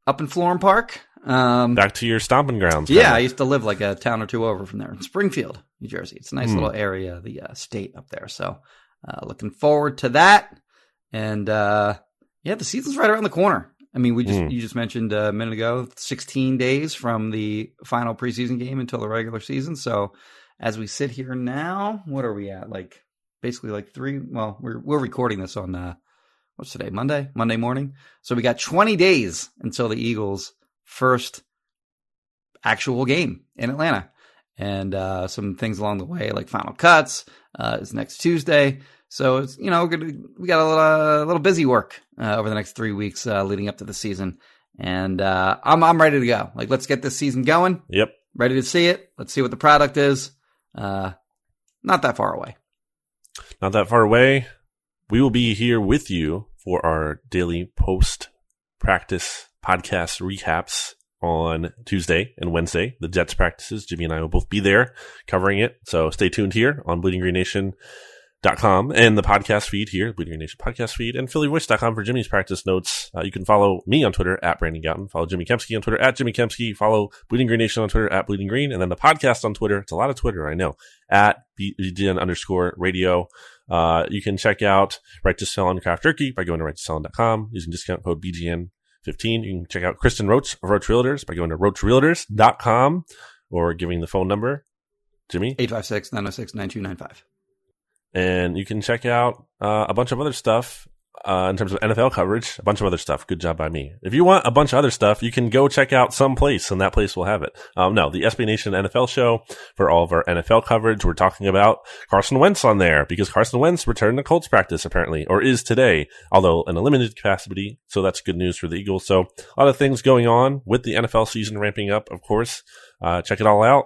up in Florham Park. Um, Back to your stomping grounds. yeah, I kinda. used to live like a town or two over from there in Springfield, New Jersey. It's a nice Hmm. little area, the uh, state up there. So, uh, looking forward to that. And uh, yeah, the season's right around the corner. I mean, we just Hmm. you just mentioned a minute ago, 16 days from the final preseason game until the regular season. So, as we sit here now, what are we at? Like basically like three. Well, we're we're recording this on uh, what's today? Monday, Monday morning. So we got 20 days until the Eagles' first actual game in Atlanta, and uh, some things along the way, like final cuts, uh, is next Tuesday. So it's you know gonna, we got a little, a little busy work uh, over the next three weeks uh, leading up to the season, and uh, I'm I'm ready to go. Like let's get this season going. Yep. Ready to see it. Let's see what the product is. Uh, not that far away. Not that far away. We will be here with you for our daily post practice podcast recaps on Tuesday and Wednesday. The Jets practices. Jimmy and I will both be there covering it. So stay tuned here on Bleeding Green Nation com and the podcast feed here, Bleeding Green Nation podcast feed, and PhillyVoice.com for Jimmy's practice notes. Uh, you can follow me on Twitter at Brandon Gowton. Follow Jimmy Kempski on Twitter at Jimmy Kempski. Follow Bleeding Green Nation on Twitter at Bleeding Green, and then the podcast on Twitter. It's a lot of Twitter, I know, at BGN underscore radio. Uh, you can check out Righteous Felon Craft Jerky by going to righteousfelon.com using discount code BGN 15. You can check out Kristen Roach of Roach Realtors by going to roachrealtors.com or giving the phone number. Jimmy? 856 906 9295 and you can check out uh, a bunch of other stuff uh, in terms of NFL coverage, a bunch of other stuff. Good job by me. If you want a bunch of other stuff, you can go check out some place, and that place will have it. Um, no, the SB Nation NFL show for all of our NFL coverage. We're talking about Carson Wentz on there because Carson Wentz returned to Colts practice apparently, or is today, although in a limited capacity. So that's good news for the Eagles. So a lot of things going on with the NFL season ramping up. Of course, uh, check it all out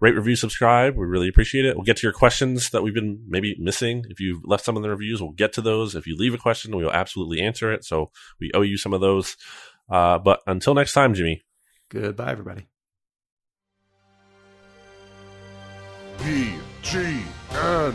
rate, review, subscribe. We really appreciate it. We'll get to your questions that we've been maybe missing. If you've left some of the reviews, we'll get to those. If you leave a question, we will absolutely answer it. So we owe you some of those. Uh, but until next time, Jimmy. Goodbye, everybody. B G N